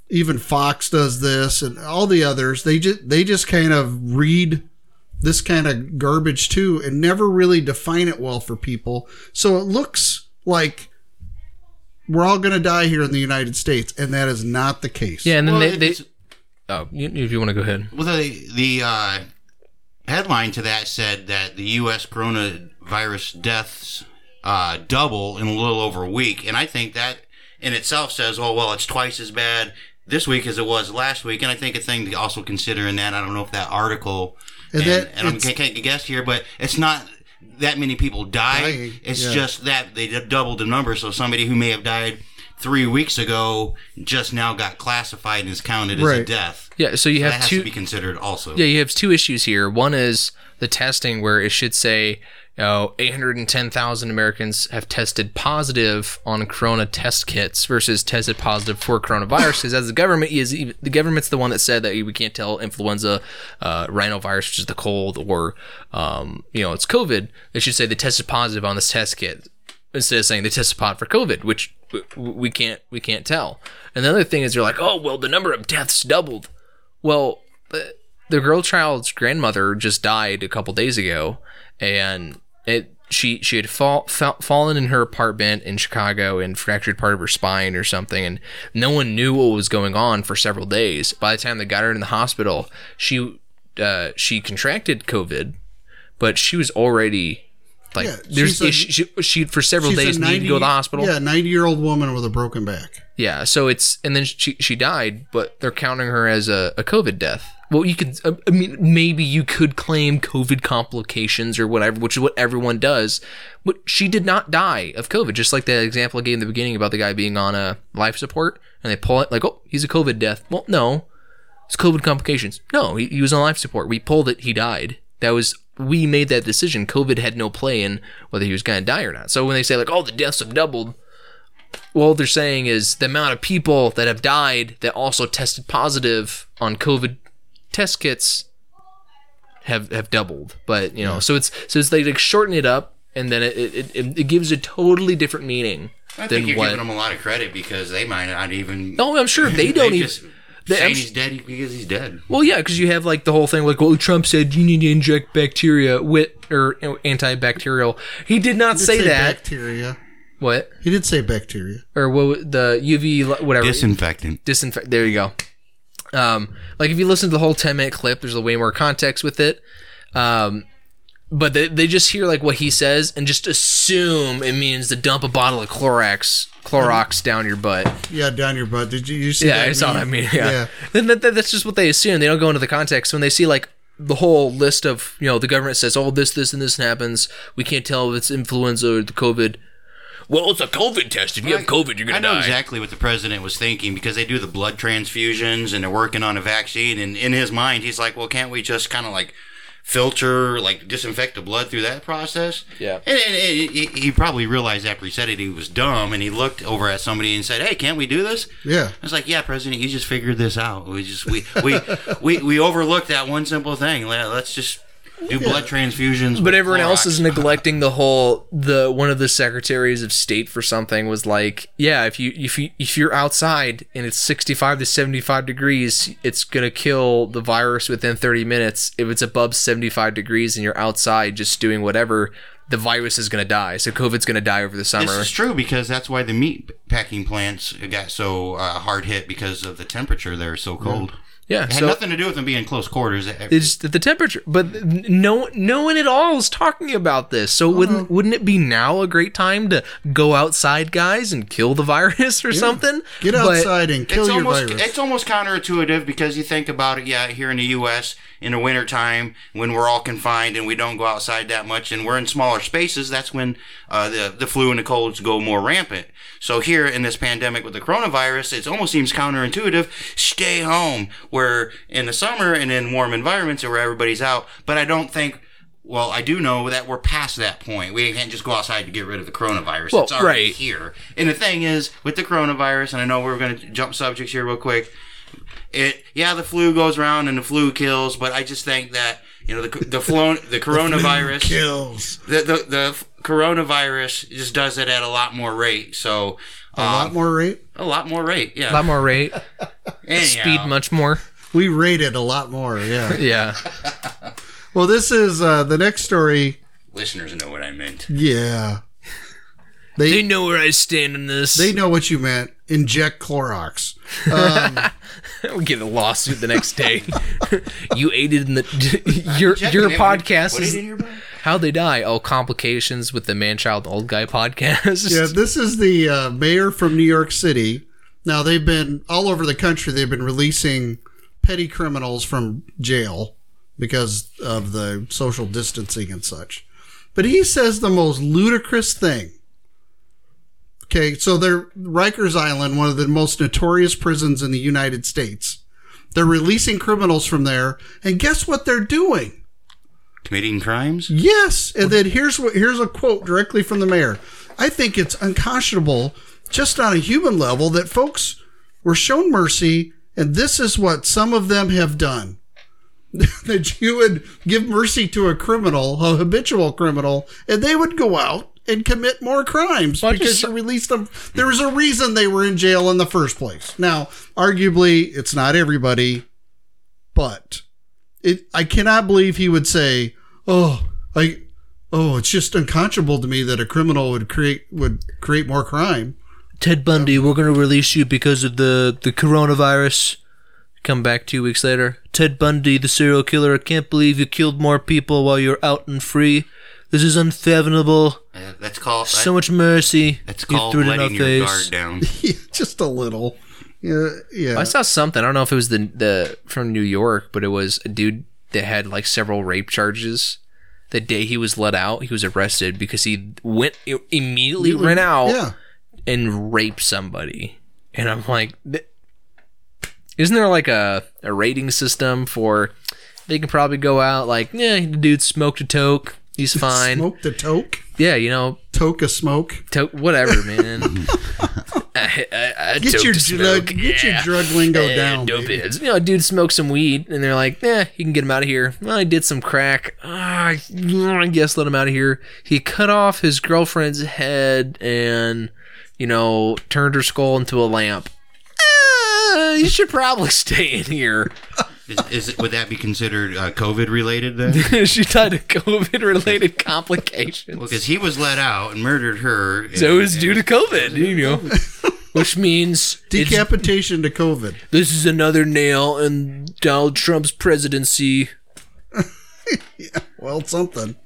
S2: even Fox does this and all the others they just they just kind of read this kind of garbage too and never really define it well for people. So it looks like we're all going to die here in the United States, and that is not the case.
S1: Yeah, and then
S3: Well,
S1: they, they
S3: it's-
S1: oh, you, if you want to go ahead.
S3: Well, the the uh, headline to that said that the U.S. coronavirus deaths uh, double in a little over a week, and I think that in itself says, oh well, it's twice as bad this week as it was last week, and I think a thing to also consider in that I don't know if that article
S2: And
S3: and,
S2: that-
S3: and I'm
S2: it's-
S3: can't guess here, but it's not that many people die.
S2: Dying,
S3: It's
S2: yeah.
S3: just that they doubled the number, so somebody who may have died. Three weeks ago, just now got classified and is counted as a death.
S1: Yeah, so you
S3: That
S1: have
S3: has
S1: two.
S3: to be considered also.
S1: Yeah, you have two issues here. One is the testing, where it should say, know, 810,000 Americans have tested positive on corona test kits versus tested positive for coronavirus. Because as the government is, the government's the one that said that we can't tell influenza, uh, rhinovirus, which is the cold, or um, you know, it's COVID. They should say they tested positive on this test kit instead of saying they tested positive for COVID, which we can't we can't tell. And the other thing is they're like, oh well, the number of deaths doubled. Well, the girl child's grandmother just died a couple days ago, and it she she had fall, fall, fallen in her apartment in Chicago and fractured part of her spine or something, and no one knew what was going on for several days. By the time they got her in the hospital, she uh, she contracted COVID, but she was already like
S2: Yeah,
S1: there's
S2: a-
S1: she, she, for several days needed to go to the hospital.
S2: Yeah, 90 year old woman with a broken back.
S1: Yeah, so it's and then she she died, but they're counting her as a, a COVID death. Well, you could, uh, I mean, maybe you could claim COVID complications or whatever, which is what everyone does. But she did not die of COVID, just like the example I gave in the beginning about the guy being on a life support and they pull it like, oh, he's a COVID death. Well, no, it's COVID complications. No, he, he was on life support. We pulled it. He died. That was we made that decision. COVID had no play in whether he was going to die or not. So when they say like, oh, the deaths have doubled, well, what they're saying is the amount of people that have died that also tested positive on COVID test kits have have doubled. But you know, so it's so it's they like shorten it up, and then it it, it, it gives a totally different meaning
S3: I think you're
S1: what.
S3: giving them a lot of credit because they might not even.
S1: no, I'm sure they don't even.
S3: just
S1: they-
S3: saying
S1: I'm
S3: he's dead because he's dead.
S1: Well, yeah, because you have like the whole thing, like, well, Trump said you need to inject bacteria with or you know, antibacterial. He did not
S2: He did
S1: say, that.
S2: Bacteria.
S1: What
S2: He did say bacteria.
S1: or what? The UV li- whatever
S3: Disinfectant.
S1: disinfect. There you go. Um, like if you listen to the whole ten minute clip, there's a way more context with it. Um, but they, they just hear like what he says and just assume it means to dump a bottle of Clorox Clorox down your butt.
S2: Yeah, down your butt. Did you, you see
S1: Yeah,
S2: that
S1: I saw
S2: meme?
S1: what I mean. Yeah, Then that, that- that's just what they assume. They don't go into the context when they see like the whole list of you know the government says oh this this and this happens. We can't tell if it's influenza or the COVID. Well, it's a COVID test. If you have COVID, you're
S3: I
S1: gonna I
S3: know
S1: die.
S3: exactly what the president was thinking because they do the blood transfusions and they're working on a vaccine. And in his mind, he's like, "Well, can't we just kind of like filter, like disinfect the blood through that process?"
S1: Yeah.
S3: And, and, and he, he probably realized after he said it, he was dumb, and he looked over at somebody and said, "Hey, can't we do this?"
S2: Yeah.
S3: I was like, "Yeah, President, you just figured this out. We just we we we, we overlooked that one simple thing. Let- Let's just do blood transfusions."
S1: But
S3: with
S1: everyone else is neglecting the whole the one of the secretaries of state for something was like, yeah, if you if you if you're outside and it's 65 to 75 degrees, it's going to kill the virus within 30 minutes. If it's above 75 degrees and you're outside just doing whatever, the virus is going to die. So COVID's going to die over the
S3: This
S1: summer.
S3: is true because that's why the meat packing plants got so uh, hard hit because of the temperature there is so cold.
S1: Yeah,
S3: It had
S1: so
S3: nothing to do with them being close quarters.
S1: It's the temperature, but no no one at all is talking about this. So wouldn't wouldn't it be now a great time to go outside, guys, and kill the virus or something?
S2: Get
S1: But-
S2: outside and kill
S3: it's
S2: your
S3: almost
S2: virus.
S3: it's almost counterintuitive because you think about it. Yeah, here in the U.S. in the wintertime when we're all confined and we don't go outside that much and we're in smaller spaces, that's when uh, the the flu and the colds go more rampant. So here in this pandemic with the coronavirus, it almost seems counterintuitive. Stay home. Where in the summer and in warm environments where everybody's out, but I don't think. Well, I do know that we're past that point. We can't just go outside to get rid of the coronavirus.
S1: Well,
S3: it's already
S1: right.
S3: here. And the thing is, with the coronavirus, and I know we're going to jump subjects here real quick. It yeah, the flu goes around and the flu kills, but I just think that you know the the flu, the coronavirus,
S2: Kills.
S3: the, the the coronavirus just does it at a lot more rate. So
S2: A lot more rate.
S3: a lot more rate, yeah.
S1: a lot more rate,
S3: Anyhow,
S1: speed much more.
S2: We rated a lot more. Yeah.
S1: Yeah.
S2: Well, this is uh, the next story.
S3: Listeners know what I meant.
S2: Yeah,
S1: They
S2: they
S1: know where I stand in this.
S2: they know what you meant. Inject Clorox. Um,
S1: We'll get a lawsuit the next day. you aided in the your
S3: Checking
S1: your
S3: it.
S1: podcast
S3: What
S1: is how they die. Oh, complications with the man child old guy podcast.
S2: yeah, this is the uh, mayor from New York City. Now they've been all over the country. They've been releasing petty criminals from jail because of the social distancing and such. But he says the most ludicrous thing. Okay, so they're Rikers Island, one of the most notorious prisons in the United States. They're releasing criminals from there, and guess what they're doing?
S3: Committing crimes?
S2: Yes, and then here's what here's a quote directly from the mayor. I think it's unconscionable, just on a human level, that folks were shown mercy, and this is what some of them have done. that you would give mercy to a criminal, a habitual criminal, and they would go out and commit more crimes
S1: Well,
S2: because
S1: just-
S2: you released them. There was a reason they were in jail in the first place. Now, arguably, it's not everybody, but it I cannot believe he would say, "Oh, I oh, it's just unconscionable to me that a criminal would create would create more crime."
S1: Ted Bundy, we're going to release you because of the, the coronavirus. Come back two weeks later. Ted Bundy, the serial killer, I can't believe you killed more people while you're out and free. This is unfathomable.
S3: Uh, that's called.
S1: So much mercy.
S3: that's
S1: you
S3: called
S1: threw it in our
S3: letting your
S1: face.
S3: guard down.
S2: Yeah, just a little. Yeah, yeah.
S1: I saw something. I don't know if it was the the from New York, but it was a dude that had like several rape charges. The day he was let out, he was arrested because he went immediately ran out
S2: Yeah.
S1: and raped somebody. And I'm like, isn't there like a, a rating system for they can probably go out like, yeah, the dude smoked a toke, he's fine.
S2: Smoke the toke.
S1: Yeah, you know,
S2: Toke a smoke.
S1: toke, whatever, man. I, I, I
S2: Get your drug, get your drug lingo
S1: Eh,
S2: down.
S1: dope
S2: baby.
S1: heads. You know, a dude smoked some weed, and they're like, "Yeah, you can get him out of here." Well, he did some crack. Ah, I guess let him out of here. He cut off his girlfriend's head and, you know, turned her skull into a lamp. Ah, you should probably stay in here.
S3: Is, is would that be considered uh, COVID related then?
S1: she died of COVID-related complications.
S3: Well, Because he was let out and murdered her.
S1: so it was due to COVID, you know. Which means
S2: Decapitation to COVID.
S1: This is another nail in Donald Trump's presidency.
S2: Well, something.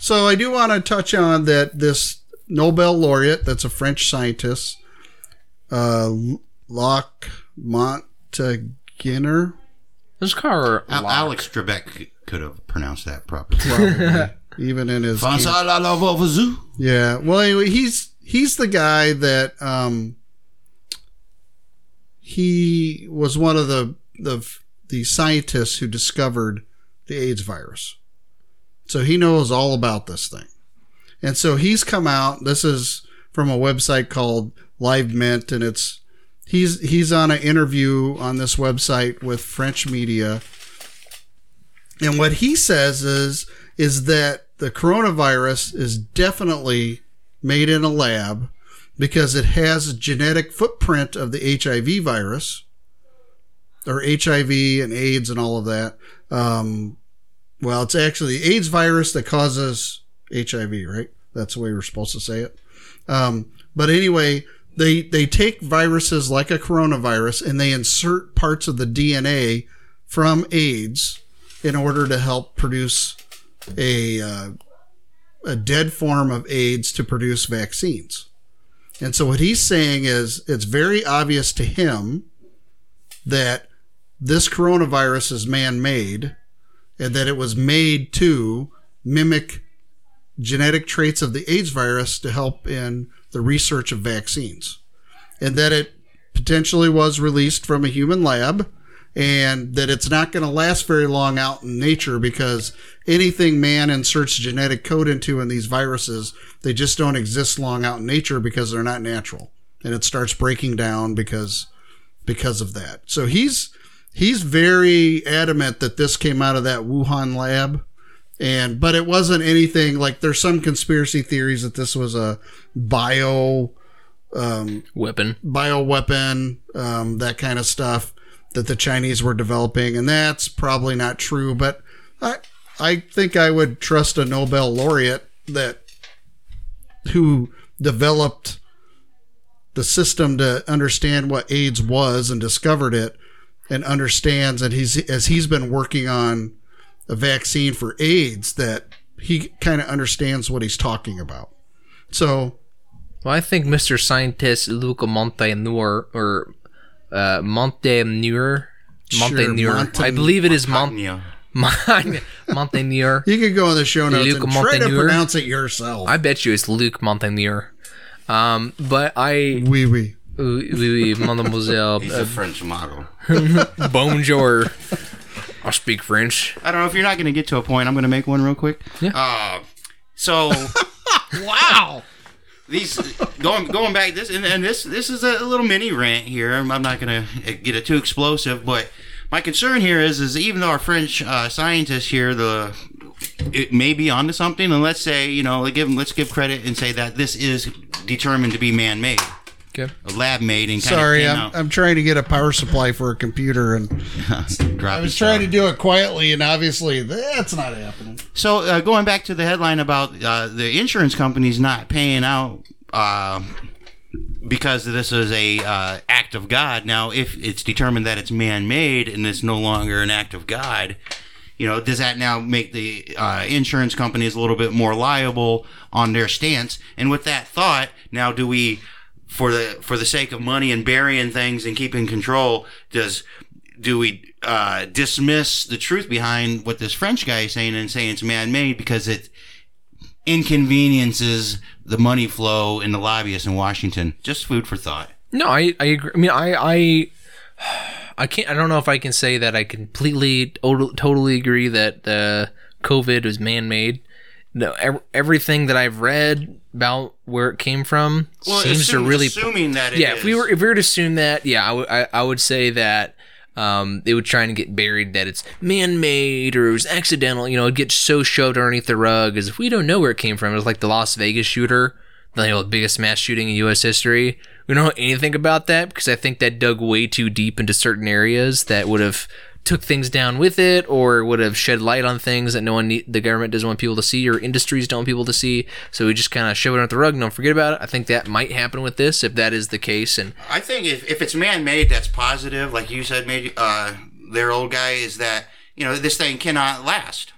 S2: So I do want to touch on that this Nobel laureate, that's a French scientist, uh, Locke Montagnier.
S1: This car,
S3: Al- Alex Trebek could have pronounced that properly.
S2: probably, even in his yeah. Well, anyway, he's he's the guy that um he was one of the the the scientists who discovered the AIDS virus. So he knows all about this thing. And so he's come out. This is from a website called Live Mint, and it's he's he's on an interview on this website with French media. And what he says is is that the coronavirus is definitely made in a lab because it has a genetic footprint of the HIV virus or HIV and AIDS and all of that. Um, well, it's actually the AIDS virus that causes HIV, right? That's the way we're supposed to say it. Um, but anyway, they they take viruses like a coronavirus and they insert parts of the DNA from AIDS in order to help produce a uh, a dead form of AIDS to produce vaccines. And so what he's saying is it's very obvious to him that this coronavirus is man-made and that it was made to mimic genetic traits of the AIDS virus to help in the research of vaccines. And that it potentially was released from a human lab and that it's not going to last very long out in nature because anything man inserts genetic code into in these viruses, they just don't exist long out in nature because they're not natural. And it starts breaking down because because of that. So he's he's very adamant that this came out of that Wuhan lab. And but it wasn't anything like there's some conspiracy theories that this was a bio um,
S1: weapon.
S2: bioweapon, um, that kind of stuff that the Chinese were developing, and that's probably not true. But I, I think I would trust a Nobel laureate that who developed the system to understand what AIDS was and discovered it and understands that he's as he's been working on a vaccine for AIDS that he kind of understands what he's talking about. So
S1: Well, I think Mr. Scientist Luca Montaigne or uh, Montaigne, Montaigne.
S2: Montaigne.
S1: I believe it is Mont-
S3: Yeah.
S2: You could go in the show notes
S1: Luc
S2: and try to pronounce it yourself.
S1: I bet you it's Luke Montaigne. Um, but I,
S2: oui, oui.
S1: oui, oui, mademoiselle,
S3: He's
S1: uh,
S3: a French model.
S1: bonjour. I speak French.
S3: I don't know if you're not going to get to a point. I'm going to make one real quick.
S1: Yeah.
S3: Uh, so
S2: Wow.
S3: these going going back this and, and this this is a little mini rant here. I'm I'm not going to get it too explosive, but my concern here is is even though our French uh, scientists here the it may be onto something, and let's say you know give let's give credit and say that this is determined to be man made,
S1: Okay.
S3: lab made, and kind
S2: Sorry,
S3: of came
S2: I'm. I'm trying to get a power supply for a computer, and I was trying to do it quietly, and obviously that's not happening.
S3: So uh, going back to the headline about uh, the insurance companies not paying out uh, because this is a uh, act of God. Now, if it's determined that it's man-made and it's no longer an act of God, you know, does that now make the uh, insurance companies a little bit more liable on their stance? And with that thought, now do we, for the for the sake of money and burying things and keeping control, does do we uh, dismiss the truth behind what this French guy is saying and saying it's man-made because it inconveniences the money flow in the lobbyists in Washington? Just food for thought.
S1: No, I, I agree. I mean, I, I, I can't. I don't know if I can say that I completely, totally agree that uh, COVID was man-made. No, everything that I've read about where it came from seems
S3: assume-
S1: to really.
S3: assuming that it
S1: yeah, if we were if we were to assume that, yeah, I would- I- I would say that um, they would try and get buried that it's man-made or it was accidental. You know, it gets so shoved underneath the rug as if we don't know where it came from. It was like the Las Vegas shooter, the you know, biggest mass shooting in U.S. history. We don't know anything about that because I think that dug way too deep into certain areas that would have took things down with it or would have shed light on things that no one need, the government doesn't want people to see or industries don't want people to see so we just kind of shove it under the rug and don't forget about it i think that might happen with this if that is the case and
S3: I think if, if it's man-made, that's positive. Like you said, maybe uh, their old guy is that you know this thing cannot last,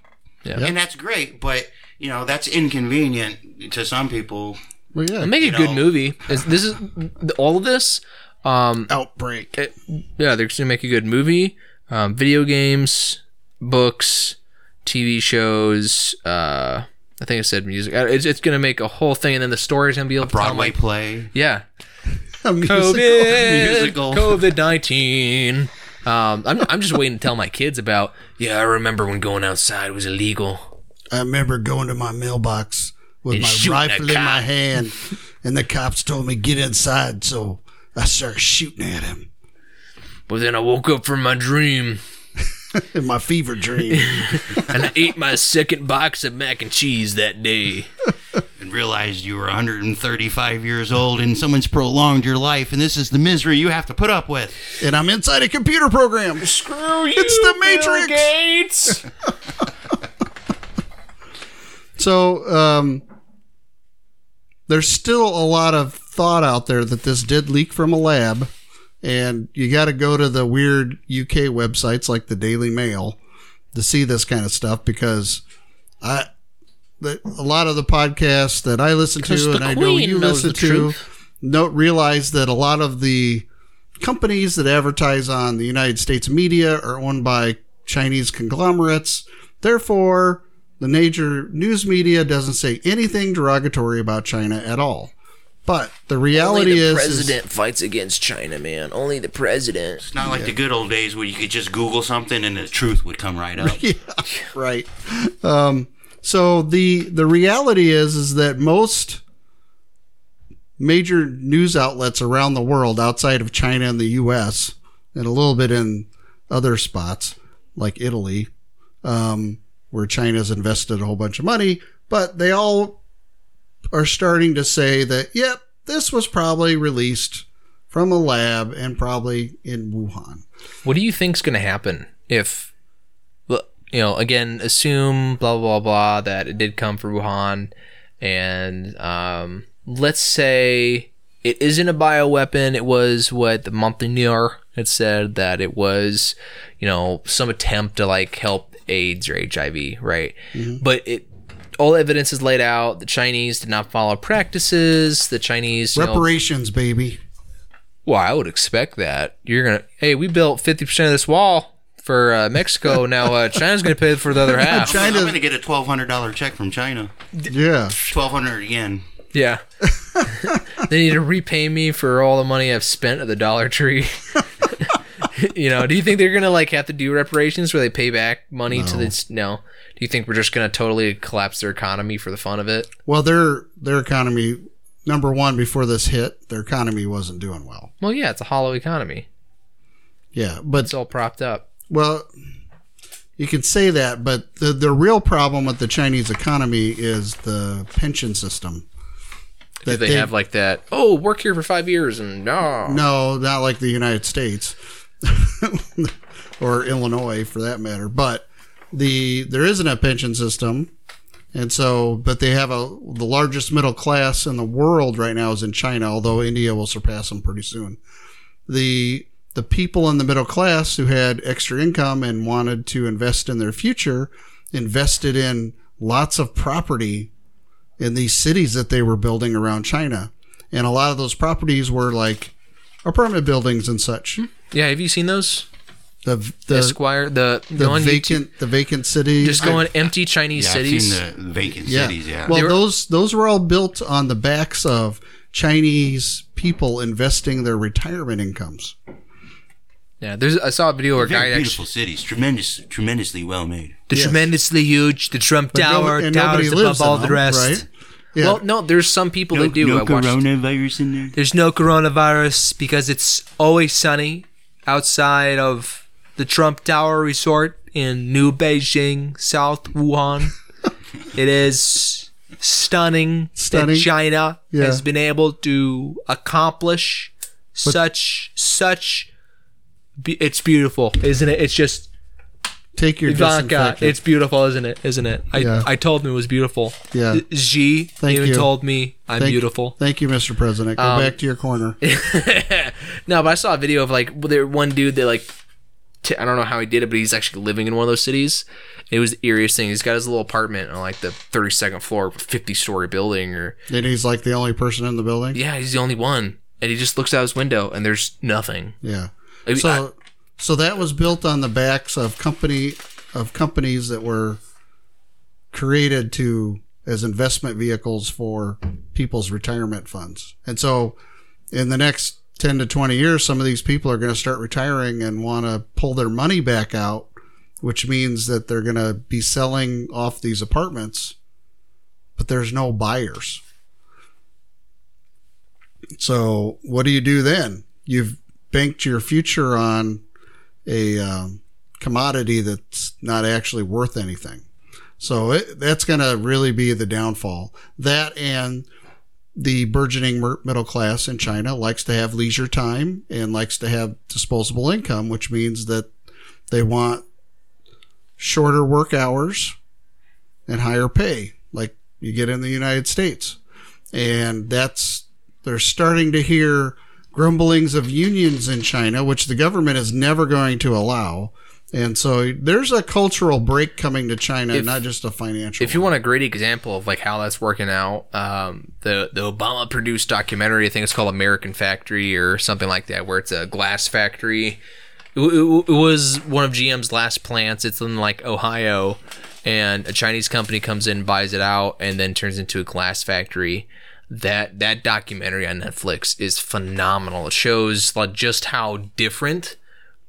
S1: Yeah.
S3: and that's great. But you know that's inconvenient to some people.
S2: Well, yeah,
S1: make a
S3: You
S1: good
S3: know.
S1: movie this, this is all of this um
S2: outbreak.
S1: it- yeah they're gonna make a good movie um, video games books tv shows uh i think i said music it's, it's gonna make a whole thing and then the story's gonna be able to tell,
S3: Broadway
S1: like
S3: play.
S1: yeah
S2: A musical.
S1: COVID, COVID nineteen. Um, I'm I'm just waiting to tell my kids about. Yeah, I remember when going outside was illegal.
S2: I remember going to my mailbox with
S1: And
S2: my rifle in my hand, and the cops told me get inside, so I started shooting at him
S1: But then I woke up from my dream
S2: in my fever dream.
S1: and I ate my second box of mac and cheese that day.
S3: and realized you were 135 years old and someone's prolonged your life and this is the misery you have to put up with.
S2: and I'm inside a computer program.
S1: Screw you!
S2: It's the Matrix.
S1: Gates.
S2: So um, there's still a lot of thought out there that this did leak from a lab, and you got to go to the weird UK websites like the Daily Mail to see this kind of stuff because I. The, a lot of the podcasts that I listen to and I know you listen to don't realize that a lot of the companies that advertise on the United States media are owned by Chinese conglomerates. Therefore, the major news media doesn't say anything derogatory about China at all. But the reality
S1: Only the
S2: is, is
S1: president fights against China, man. Only the president.
S3: It's not like the good old days where you could just Google something and the truth would come right up.
S2: yeah, right. Um, so the the reality is is that most major news outlets around the world outside of China and the U.S. and a little bit in other spots like Italy, um, where China's invested a whole bunch of money, but they all are starting to say that yep, this was probably released from a lab and probably in Wuhan.
S1: What do you think's going to happen if? Well, you know, again, assume blah blah blah that it did come from Wuhan, and um, let's say it isn't a bioweapon. It was what the Montpellier had said that it was, you know, some attempt to like help AIDS or HIV, right? But it. All evidence is laid out. The Chinese did not follow practices. The Chinese you know,
S2: Reparations, baby.
S1: well, I would expect that. You're gonna, hey, we built fifty percent of this wall for uh, Mexico. Now uh, China's gonna pay for the other half.
S2: China-
S3: I'm going to get a twelve hundred dollar check from China.
S2: Yeah.
S3: Twelve hundred yen.
S1: Yeah, they need to repay me for all the money I've spent at the Dollar Tree. you know, do you think they're gonna like have to do reparations where they pay back money to this? No. Do you think we're just gonna totally collapse their economy for the fun of it?
S2: Well, their their economy, number one, before this hit, their economy wasn't doing well.
S1: Well, yeah, it's a hollow economy.
S2: Yeah, but
S1: It's all propped up.
S2: Well, you can say that, but the the real problem with the Chinese economy is the pension system.
S1: Do they, have like that? Oh, work here for five years and no.
S2: no, not like the United States or Illinois for that matter. But the there isn't a pension system, and so but they have a the largest middle class in the world right now is in China, although India will surpass them pretty soon. The the people in the middle class who had extra income and wanted to invest in their future invested in lots of property in these cities that they were building around China. And a lot of those properties were like apartment buildings and such.
S1: Yeah, have you seen those?
S2: The the,
S1: Esquire, the the,
S2: the
S1: on YouTube-
S2: vacant the vacant cities.
S1: just going empty Chinese
S3: Yeah,
S1: cities.
S3: I've seen the vacant
S2: yeah.
S3: cities. Yeah.
S2: Well,
S1: were-
S2: those those were all built on the backs of Chinese people investing their retirement incomes.
S1: yeah, there's I saw a video where a guy
S3: Very
S1: actually
S3: beautiful cities. Tremendous, tremendously well made.
S1: the
S2: Yes.
S1: tremendously huge, the Trump
S2: But
S1: Tower
S2: and
S1: towers above
S2: lives in
S1: all the
S2: them,
S1: rest.
S2: right? Yeah.
S1: Well, no, there's some people that do. I watched-
S3: coronavirus in there.
S1: There's no coronavirus because it's always sunny outside of the Trump Tower Resort in New Beijing, South Wuhan. it is stunning,
S2: Stunning.
S1: that China
S2: Yeah.
S1: has been able to accomplish such such. Be- it's beautiful, isn't it? It's just
S2: Take your
S1: Ivanka. It's beautiful, isn't it? Isn't it? I
S2: Yeah.
S1: I told him it was beautiful.
S2: Yeah.
S1: Xi
S2: Thank
S1: even
S2: you.
S1: told me I'm
S2: Thank-
S1: beautiful.
S2: Thank you, Mr. President. Go
S1: Um,
S2: back to your corner.
S1: no, but I saw a video of like there one dude that like t- I don't know how he did it, but he's actually living in one of those cities. It was the eeriest thing. He's got his little apartment on like the thirty second floor fifty story building, or
S2: and he's like the only person in the building.
S1: yeah, he's the only one, and he just looks out his window and there's nothing.
S2: Yeah.
S1: I mean,
S2: So so that was built on the backs of company of companies that were created to as investment vehicles for people's retirement funds. And so in the next 10 to 20 years some of these people are going to start retiring and want to pull their money back out, which means that they're going to be selling off these apartments but there's no buyers. So what do you do then? You've banked your future on a um, commodity that's not actually worth anything. So it, that's going to really be the downfall. That and the burgeoning middle class in China likes to have leisure time and likes to have disposable income, which means that they want shorter work hours and higher pay, like you get in the United States. And that's, they're starting to hear grumblings of unions in China, which the government is never going to allow. And so there's a cultural break coming to China,
S1: If-
S2: not just a financial.
S1: if you
S2: one.
S1: want a great example of like how that's working out, um, the the Obama produced documentary, I think it's called American Factory or something like that, where it's a glass factory. It, it- it was one of GM's last plants. It's in like Ohio, and a Chinese company comes in, buys it out, and then turns into a glass factory. That that documentary on Netflix is phenomenal. It shows like just how different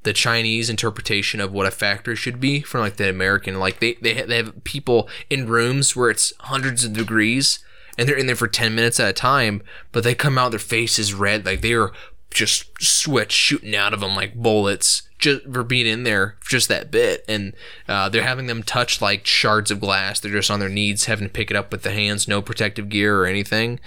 S1: the Chinese interpretation of what a factory should be from like the American. Like they they ha- they have people in rooms where it's hundreds of degrees and they're in there for ten minutes at a time, but they come out their face is red, like they are just sweat shooting out of them like bullets just for being in there just that bit. And uh, they're having them touch like shards of glass. They're just on their knees having to pick it up with the hands. No protective gear or anything.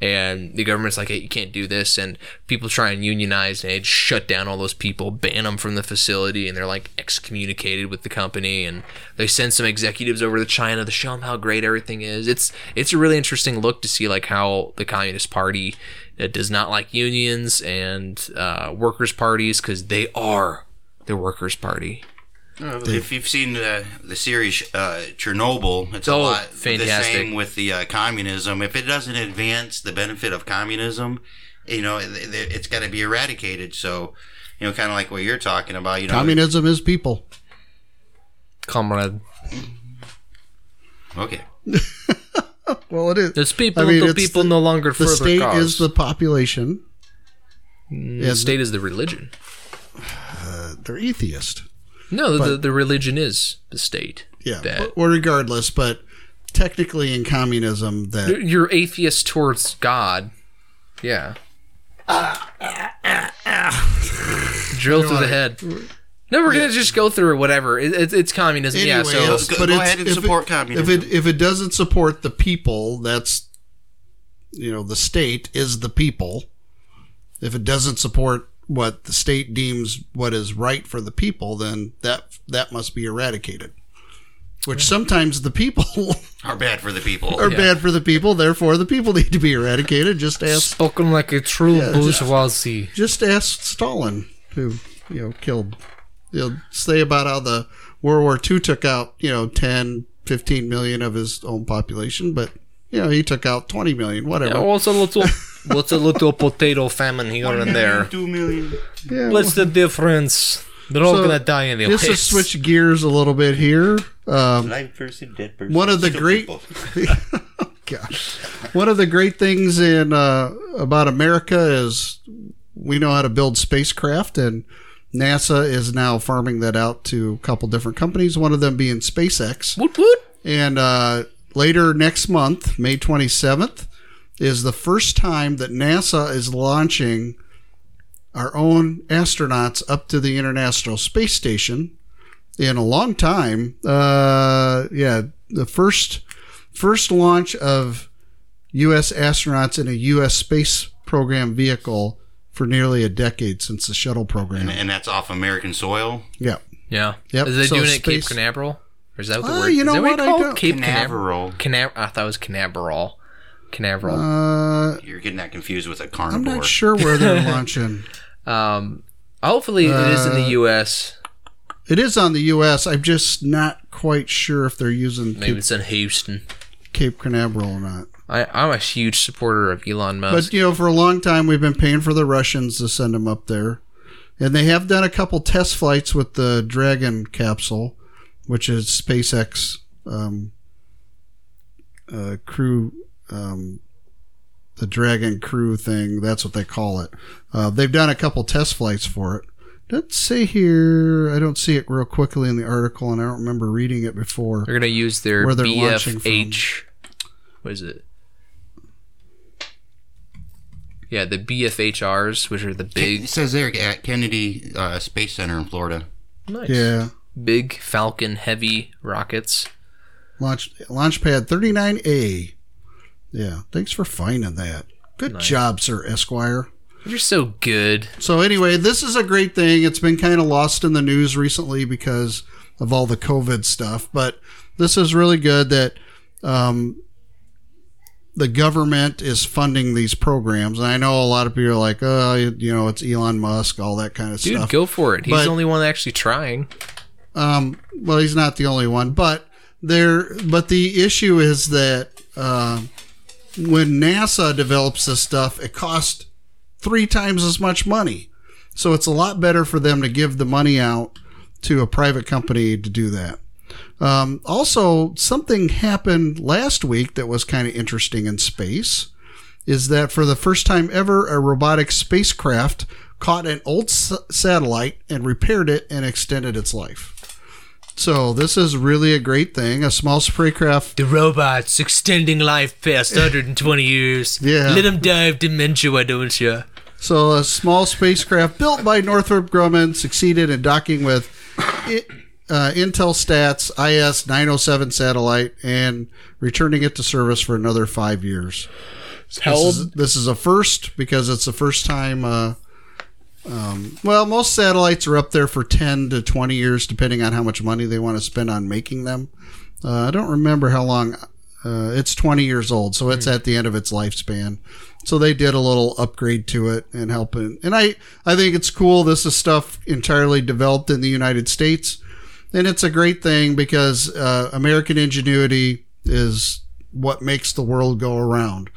S1: And the government's like hey you can't do this. And people try and unionize and they shut down all those people ban them from the facility and they're like excommunicated with the company. And they send some executives over to china to show them how great everything is. It's it's a really interesting look to see like how the communist party uh, does not like unions and uh, workers parties because they are the workers party
S3: If you've seen the the series uh, Chernobyl, it's a
S1: Oh,
S3: lot
S1: fantastic.
S3: the same with the uh, communism. If it doesn't advance the benefit of communism, you know, it, it- it's got to be eradicated. So, you know, kind of like what you're talking about. You know,
S2: Communism is people.
S1: comrade
S3: okay.
S2: Well, it is.
S1: It's people
S2: I mean,
S1: until
S2: it's
S1: people
S2: the-
S1: no longer
S2: The state
S1: cause.
S2: is the population.
S1: the state is the religion
S2: They're atheist.
S1: no the, the religion is the state
S2: Yeah.
S1: That-
S2: But, well, regardless, but technically in communism, that
S1: You're- you're atheist towards god yeah drill through the head no we're gonna just go through it whatever it, it's it's communism yeah so
S3: Go-
S2: but
S3: go ahead and support
S2: it,
S3: communism.
S2: If it if it doesn't support the people, that's you know the state is the people. If it doesn't support what the state deems what is right for the people, then that that must be eradicated. Which sometimes the people
S3: are bad for the people.
S2: are
S1: Yeah.
S2: bad for the people, therefore the people need to be eradicated. Just ask
S1: spoken like a true
S2: Yeah, just-
S1: bourgeoisie
S2: just ask Stalin, who you know killed. You'll say about how the World War II took out you know 10, 15 million of his own population, but you know he took out twenty million, whatever.
S1: what's a little what's a little potato famine here and there
S3: Two million.
S2: Yeah,
S1: what's the difference they're all
S2: So,
S1: gonna die anyway
S2: just to switch gears a little bit here. Um,
S3: Live person, dead person.
S2: One of the
S3: still
S2: great-
S3: people.
S2: gosh, one of the great things in uh, about America is we know how to build spacecraft, and NASA is now farming that out to a couple different companies. One of them being SpaceX.
S1: woot woot
S2: And uh, later next month, May 27th, is the first time that NASA is launching our own astronauts up to the International Space Station in a long time. Uh, yeah, the first first launch of U.S. astronauts in a U.S. space program vehicle for nearly a decade since the shuttle program.
S3: and, and that's off American soil.
S2: yeah.
S1: Yeah.
S2: Yep,
S1: Is they
S2: so
S1: doing it at Cape
S2: space-
S1: Canaveral? Or is that what the
S2: Uh,
S1: word?
S2: you
S1: is
S2: know
S1: that
S2: what?
S1: it's
S2: I
S1: called?
S2: don't-
S1: Cape
S3: Canaveral.
S1: Canaveral. Canaveral. I thought it was Canaveral. Canaveral.
S2: Uh,
S3: You're getting that confused with a carnivore.
S2: I'm not sure where they're launching.
S1: um, hopefully it is in
S2: Uh,
S1: the U.S.
S2: It is on the U.S. I'm just not quite sure if they're using
S1: Maybe
S2: Cape,
S1: it's in Houston.
S2: Cape Canaveral or not.
S1: I, I'm a huge supporter of Elon Musk.
S2: But you know, for a long time, we've been paying for the Russians to send them up there, and they have done a couple test flights with the Dragon capsule, which is SpaceX um, uh, crew, um, the Dragon crew thing. That's what they call it. Uh, they've done a couple test flights for it. Let's see here. I don't see it real quickly in the article, and I don't remember reading it before.
S1: They're gonna use their
S2: Where they're launching from.
S1: BFH. What is it? Yeah, the BFHRs, which are the big.
S3: It
S1: big,
S3: says there at Kennedy uh, Space Center in Florida.
S1: nice,
S2: Yeah.
S1: big Falcon heavy rockets.
S2: Launch Launch Pad 39A. Yeah, thanks for finding that. Good job, Sir Esquire.
S1: You're so good.
S2: So anyway, this is a great thing. It's been kind of lost in the news recently because of all the COVID stuff, but this is really good that um, the government is funding these programs. And I know a lot of people are like, oh, you know, it's Elon Musk, all that kind of
S1: Dude,
S2: stuff.
S1: Dude, go for it. He's
S2: But-
S1: the only one actually trying.
S2: Um, well, he's not the only one, but there. But the issue is that uh, when NASA develops this stuff, it costs three times as much money. So it's a lot better for them to give the money out to a private company to do that. Um, also, something happened last week that was kind of interesting in space. Is that for the first time ever, a robotic spacecraft caught an old s- satellite and repaired it and extended its life. So this is really a great thing. A small spacecraft.
S1: The robots extending life past 120 years.
S2: Yeah.
S1: Let them die of dementia, why don't you?
S2: So, a small spacecraft built by Northrop Grumman succeeded in docking with I- uh, Intelsat's IS 907 satellite and returning it to service for another five years. This is, this is a first because it's the first time. Uh, um, well, most satellites are up there for 10 to 20 years, depending on how much money they want to spend on making them. Uh, I don't remember how long. Uh, it's 20 years old, so it's at the end of its lifespan. So they did a little upgrade to it and helping. And I, I think it's cool. This is stuff entirely developed in the United States. And it's a great thing because uh, American ingenuity is what makes the world go around.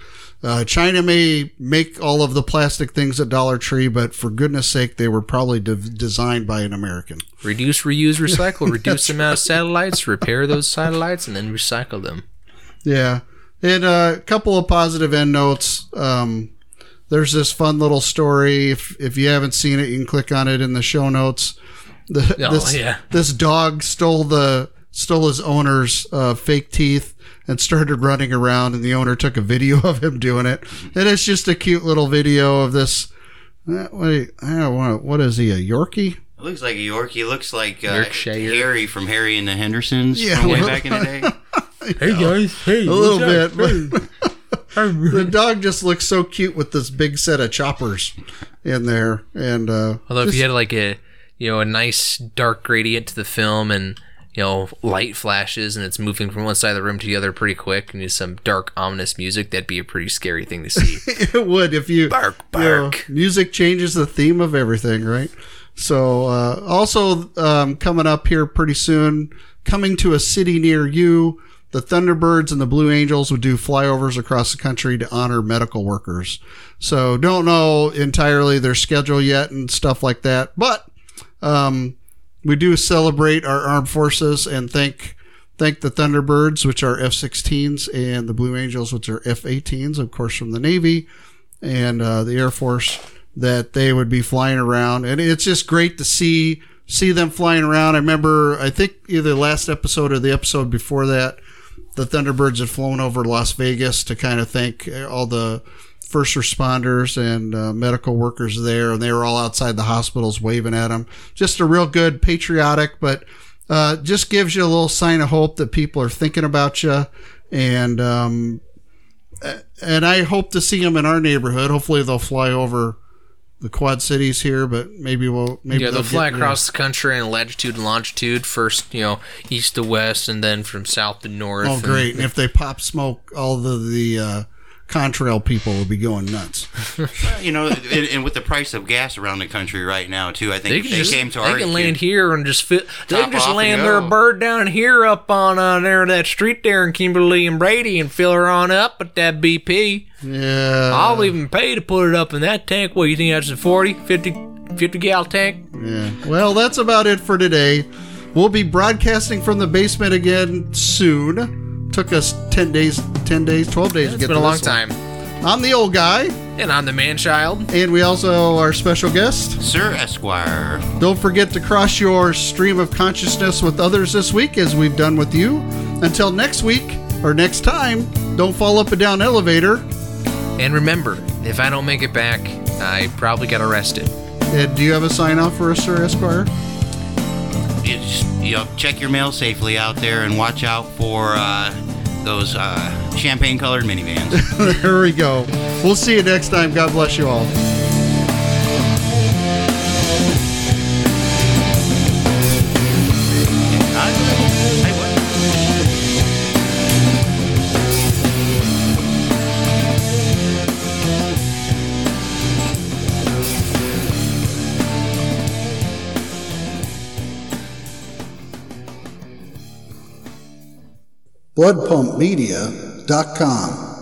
S2: Uh, China may make all of the plastic things at Dollar Tree, but for goodness sake, they were probably de- designed by an American.
S1: Reduce, reuse, recycle. Reduce the amount of satellites. Repair those satellites, and then recycle them.
S2: Yeah. And uh, a couple of positive end notes. Um, there's this fun little story. If, if you haven't seen it, you can click on it in the show notes. The,
S1: Oh,
S2: this,
S1: yeah.
S2: this dog stole the stole his owner's uh, fake teeth and started running around, and the owner took a video of him doing it. And it's just a cute little video of this. Uh, wait, I don't know what is he? A Yorkie?
S3: It looks like a Yorkie. Looks like uh,
S1: Yorkshire.
S3: Harry from Harry and the Hendersons
S2: Yeah,
S3: from way back in the day.
S1: Hey guys, hey,
S2: A little bit, but the dog just looks so cute with this big set of choppers in there, and uh,
S1: Although if you had like a you know a nice dark gradient to the film and you know light flashes and it's moving from one side of the room to the other pretty quick and just some dark ominous music, that'd be a pretty scary thing to see.
S2: it would if you
S1: Bark,
S2: you know, music changes the theme of everything, right? So uh, also um, coming up here pretty soon, coming to a city near you. The Thunderbirds and the Blue Angels would do flyovers across the country to honor medical workers. So don't know entirely their schedule yet and stuff like that, but um, we do celebrate our armed forces and thank thank the Thunderbirds, which are F-16s, and the Blue Angels, which are F-18s, of course, from the Navy and uh, the Air Force, that they would be flying around, and it's just great to see see them flying around. I remember, I think either last episode or the episode before that, the Thunderbirds had flown over Las Vegas to kind of thank all the first responders and uh, medical workers there, and they were all outside the hospitals waving at them. Just a real good patriotic, but uh, just gives you a little sign of hope that people are thinking about you, and um, and I hope to see them in our neighborhood. Hopefully, they'll fly over the Quad Cities here, but maybe we'll maybe
S1: yeah, they'll
S2: get-
S1: fly across the country in latitude and longitude. First, you know, east to west, and then from south to north.
S2: Oh,
S1: and-
S2: great! And if they pop smoke, all the the uh, contrail people will be going nuts.
S3: you know, and, and with the price of gas around the country right now too, I think
S1: They
S3: if
S1: can
S3: they
S1: just
S3: came to
S1: they
S3: our
S1: can land here and just fit. They can just land their bird down here up on uh, there that street there in Kimberly and Brady and fill her on up at that BP.
S2: Yeah,
S1: I'll even pay to put it up in that tank. What you think that's a 40, 50, 50 gal tank?
S2: Yeah. Well, that's about it for today. We'll be broadcasting from the basement again soon. Took us ten days, ten days, twelve days to
S1: It's
S2: get
S1: been
S2: to
S1: a long
S2: this one.
S1: time.
S2: I'm the old guy,
S1: And I'm the man child.
S2: and we also our special guest.
S3: Sir Esquire.
S2: Don't forget to cross your stream of consciousness with others this week, as we've done with you. Until next week or next time, don't fall up and down elevator.
S1: And remember, if I don't make it back, I probably got arrested.
S2: Ed, do you have a sign off for us, Sir Esquire?
S3: You, just, you know, check your mail safely out there and watch out for uh, those uh, champagne-colored minivans.
S2: there we go. We'll see you next time. God bless you all. BloodPumpMedia.com.